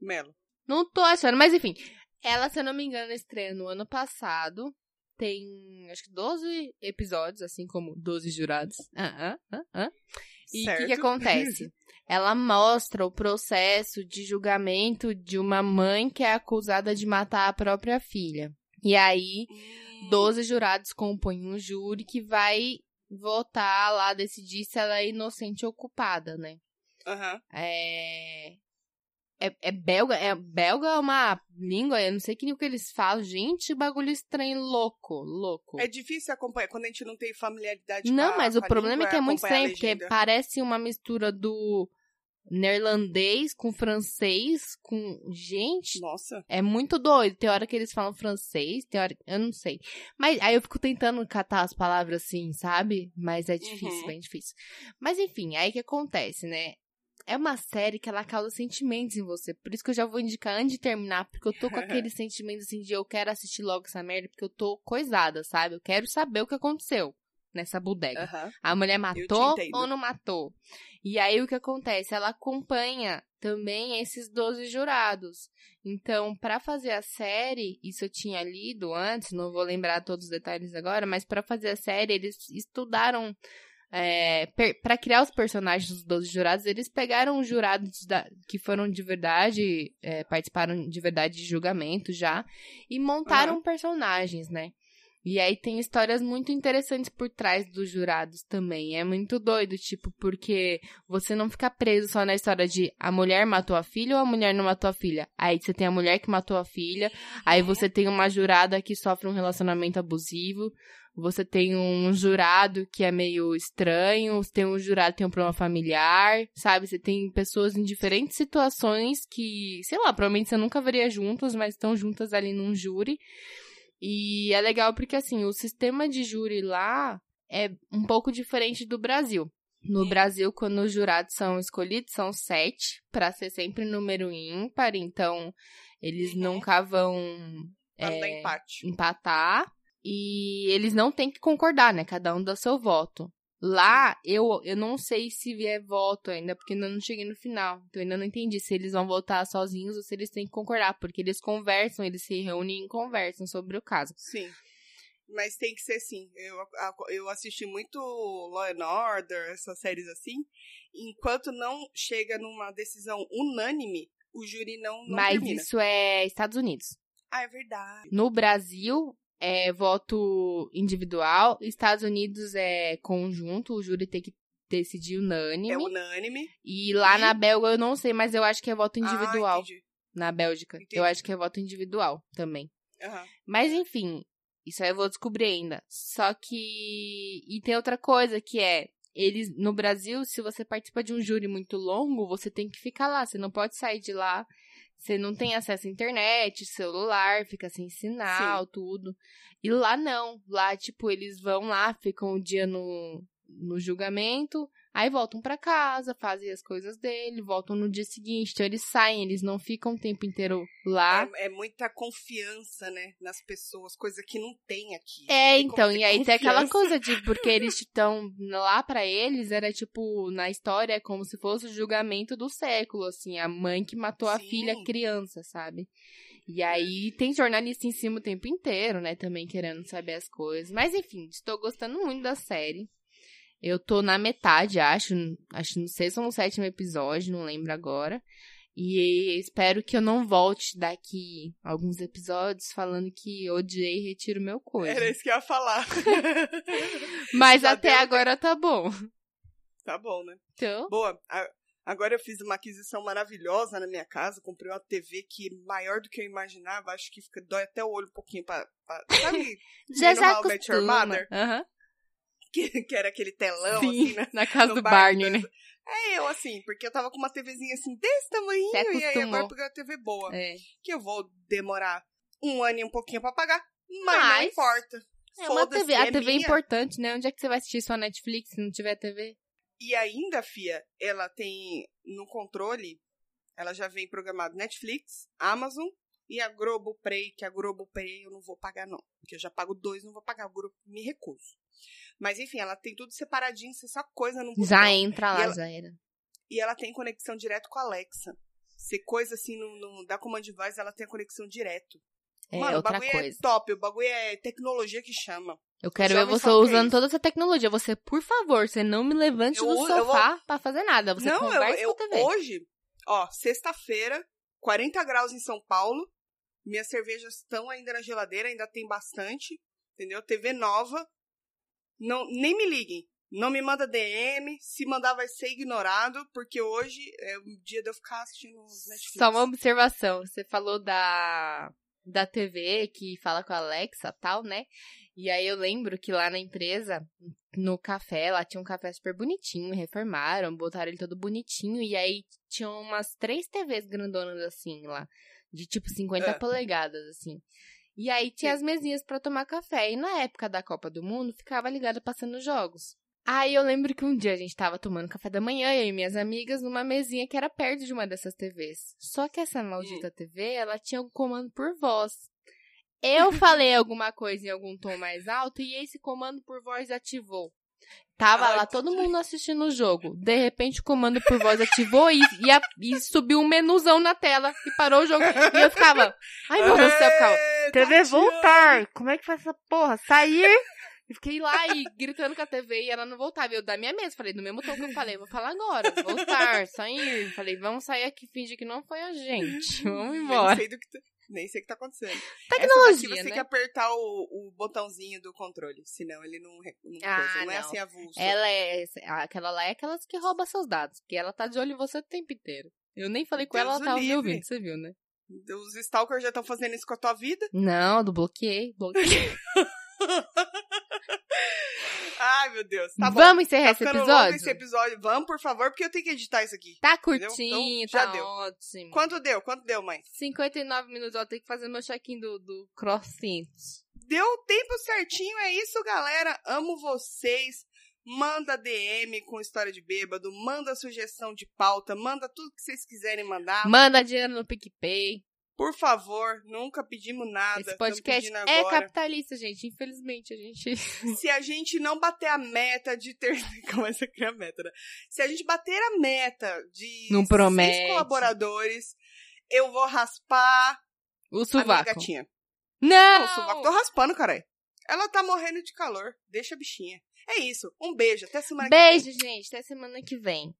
Melo. Não tô achando, mas enfim. Ela, se eu não me engano, estreia no ano passado. Tem, acho que 12 episódios, assim como 12 jurados. Ah, ah, ah, ah. E o que, que acontece? Ela mostra o processo de julgamento de uma mãe que é acusada de matar a própria filha. E aí, Hum, 12 jurados compõem um júri que vai votar lá, decidir se ela é inocente ou culpada, né? Aham. É... É, é belga? É belga é uma língua, eu não sei que nem o que eles falam. Gente, bagulho estranho, louco, louco. É difícil acompanhar quando a gente não tem familiaridade com Não, a- mas com o problema língua, é que é muito estranho, porque parece uma mistura do neerlandês com francês, com. Gente, Nossa. é muito doido. Tem hora que eles falam francês, tem hora. Eu não sei. Mas aí eu fico tentando catar as palavras assim, sabe? Mas é difícil, Uhum. bem difícil. Mas enfim, aí que acontece, né? É uma série que ela causa sentimentos em você. Por isso que eu já vou indicar antes de terminar, porque eu tô com aquele sentimento assim de eu quero assistir logo essa merda, porque eu tô coisada, sabe? Eu quero saber o que aconteceu nessa bodega. Aham. A mulher matou ou não matou? E aí o que acontece? Ela acompanha também esses 12 jurados. Então, pra fazer a série, isso eu tinha lido antes, não vou lembrar todos os detalhes agora, mas pra fazer a série, eles estudaram. É, para criar os personagens dos 12 jurados, eles pegaram os jurados da- que foram de verdade, é, participaram de verdade de julgamento já, e montaram personagens, né? E aí tem histórias muito interessantes por trás dos jurados também. É muito doido, tipo, porque você não fica preso só na história de a mulher matou a filha ou a mulher não matou a filha. Aí você tem a mulher que matou a filha, aí você tem uma jurada que sofre um relacionamento abusivo, você tem um jurado que é meio estranho, você tem um jurado que tem um problema familiar, sabe? Você tem pessoas em diferentes situações que, sei lá, provavelmente você nunca veria juntas, mas estão juntas ali num júri. E é legal porque, assim, o sistema de júri lá é um pouco diferente do Brasil. No Brasil, quando os jurados são escolhidos, são sete, para ser sempre número ímpar, então eles Uhum. nunca vão é, empate. empatar. E eles não têm que concordar, né? Cada um dá seu voto. Lá, eu, eu não sei se vier voto ainda, porque ainda não cheguei no final. Então, eu ainda não entendi se eles vão votar sozinhos ou se eles têm que concordar, porque eles conversam, eles se reúnem e conversam sobre o caso. Sim. Mas tem que ser assim. Eu, eu assisti muito Law and Order, essas séries assim. Enquanto não chega numa decisão unânime, o júri não, não Mas termina. isso é Estados Unidos. Ah, é verdade. No Brasil, é voto individual. Estados Unidos é conjunto, o júri tem que decidir unânime. É unânime. E lá E- na Bélgica eu não sei, mas eu acho que é voto individual. Ah, na Bélgica. Entendi. Eu acho que é voto individual também. Aham. Mas enfim, isso aí eu vou descobrir ainda. Só que. E tem outra coisa que é. Eles, no Brasil, se você participa de um júri muito longo, você tem que ficar lá. Você não pode sair de lá. Você não tem acesso à internet, celular, fica sem sinal, tudo. E lá não. Lá, tipo, eles vão lá, ficam o dia no, no julgamento, aí voltam pra casa, fazem as coisas dele, voltam no dia seguinte. Então eles saem, eles não ficam o tempo inteiro lá. É, é muita confiança, né? Nas pessoas, coisa que não tem aqui. É, tem então, e aí tem aquela confiança. coisa de, porque eles estão lá pra eles, era tipo, na história, é como se fosse o julgamento do século, assim, a mãe que matou a Sim. filha criança, sabe? E aí tem jornalista em cima o tempo inteiro, né, também querendo saber as coisas. Mas enfim, estou gostando muito da série. Eu tô na metade, acho, acho no sexto ou no sétimo episódio, não lembro agora. E espero que eu não volte daqui alguns episódios falando que odiei e retiro meu coisa. Era isso que eu ia falar. Mas Já até agora tá bom. tá bom, né? Então, Boa. Agora eu fiz uma aquisição maravilhosa na minha casa. Comprei uma TV que é maior do que eu imaginava. Acho que fica, dói até o olho um pouquinho pra. pra sabe? já já How Met Your. Mother? Que, que era aquele telão, Sim, assim, né? na casa do bar- Barney, né? É eu, assim, porque eu tava com uma TVzinha assim desse tamanho. E aí agora eu peguei uma TV boa. É. Que eu vou demorar um ano e um pouquinho pra pagar. Mas, Mas- não importa. É uma TV. A é TV é minha. importante, né? Onde é que você vai assistir sua Netflix se não tiver TV? E ainda, Fia, ela tem no controle, ela já vem programado Netflix, Amazon e a Globoplay, que a Globoplay eu não vou pagar não, porque eu já pago dois, não vou pagar, o Globo me recuso. Mas enfim, ela tem tudo separadinho, você só coisa botão. Já entra lá, ela- já era. E ela tem conexão direto com a Alexa. Você coisa assim no, no, da Command Device, ela tem a conexão direto. É Mano, o outra bagulho coisa. é top, o bagulho é tecnologia que chama. Eu quero ver você é usando toda essa tecnologia. Você, por favor, você não me levante Eu do eu sofá pra fazer nada. Você não, eu, conversa eu com a TV. hoje, ó, sexta-feira, 40 graus em São Paulo. Minhas cervejas estão ainda na geladeira, ainda tem bastante, entendeu? TV nova. Não, nem me liguem. Não me manda DM. Se mandar, vai ser ignorado, porque hoje é o dia de eu ficar assistindo Netflix. Só uma observação. Você falou da, da TV que fala com a Alexa tal, né? E aí eu lembro que lá na empresa, no café, lá tinha um café super bonitinho, reformaram, botaram ele todo bonitinho, e aí tinham umas três TVs grandonas assim lá, de tipo 50 É. polegadas, assim. E aí tinha as mesinhas pra tomar café. E na época da Copa do Mundo, ficava ligada passando jogos. Aí eu lembro que um dia a gente tava tomando café da manhã, eu e minhas amigas, numa mesinha que era perto de uma dessas TVs. Só que essa maldita TV, ela tinha um comando por voz. Eu falei alguma coisa em algum tom mais alto e esse comando por voz ativou. Tava lá todo mundo assistindo o jogo. De repente o comando por voz ativou e, e, a- e subiu um menuzão na tela e parou o jogo. E eu ficava, ai meu Deus do céu, eu ficava, TV voltar! Como é que faz essa porra? Sair! E fiquei lá e gritando com a TV e ela não voltava. Eu da minha mesa, falei, do mesmo tom que eu falei, vou falar agora. Voltar, sair. Falei, vamos sair aqui, fingir que não foi a gente. Vamos Eu não embora. sei do que tá- Nem sei o que tá acontecendo. Tecnologia, Essa daqui você né? tem que apertar o, o botãozinho do controle, senão ele não, não, Ah, coisa, não é não. assim avulso. Ela é. Aquela lá é aquelas que rouba seus dados. Porque ela tá de olho em você o tempo inteiro. Eu nem falei com ela, ela tava me ouvindo, você viu, né? Os stalkers já estão fazendo isso com a tua vida. Não, do bloqueei. bloqueei. Ai, meu Deus. Tá bom. Vamos encerrar Tá esse episódio? esse episódio. Vamos, por favor, porque eu tenho que editar isso aqui. Tá Entendeu? curtinho, Então, já tá deu. ótimo. Quanto deu? Quanto deu, mãe? 59 minutos, eu tenho que fazer meu check-in do, do CrossFit. Deu o tempo certinho, é isso, galera. Amo vocês. Manda DM com história de bêbado, manda sugestão de pauta, manda tudo que vocês quiserem mandar. Manda dinheiro no PicPay. Por favor, nunca pedimos nada. Esse podcast é capitalista, gente. Infelizmente, a gente. Se a gente não bater a meta de ter. Começa a criar meta, né? Se a gente bater a meta de Não seis promete. colaboradores, eu vou raspar O a minha sovaco. gatinha. Não! Não, o sovaco tô raspando, caralho. Ela tá morrendo de calor. Deixa a bichinha. É isso. Um beijo. Até semana que vem. Beijo, gente. Até semana que vem.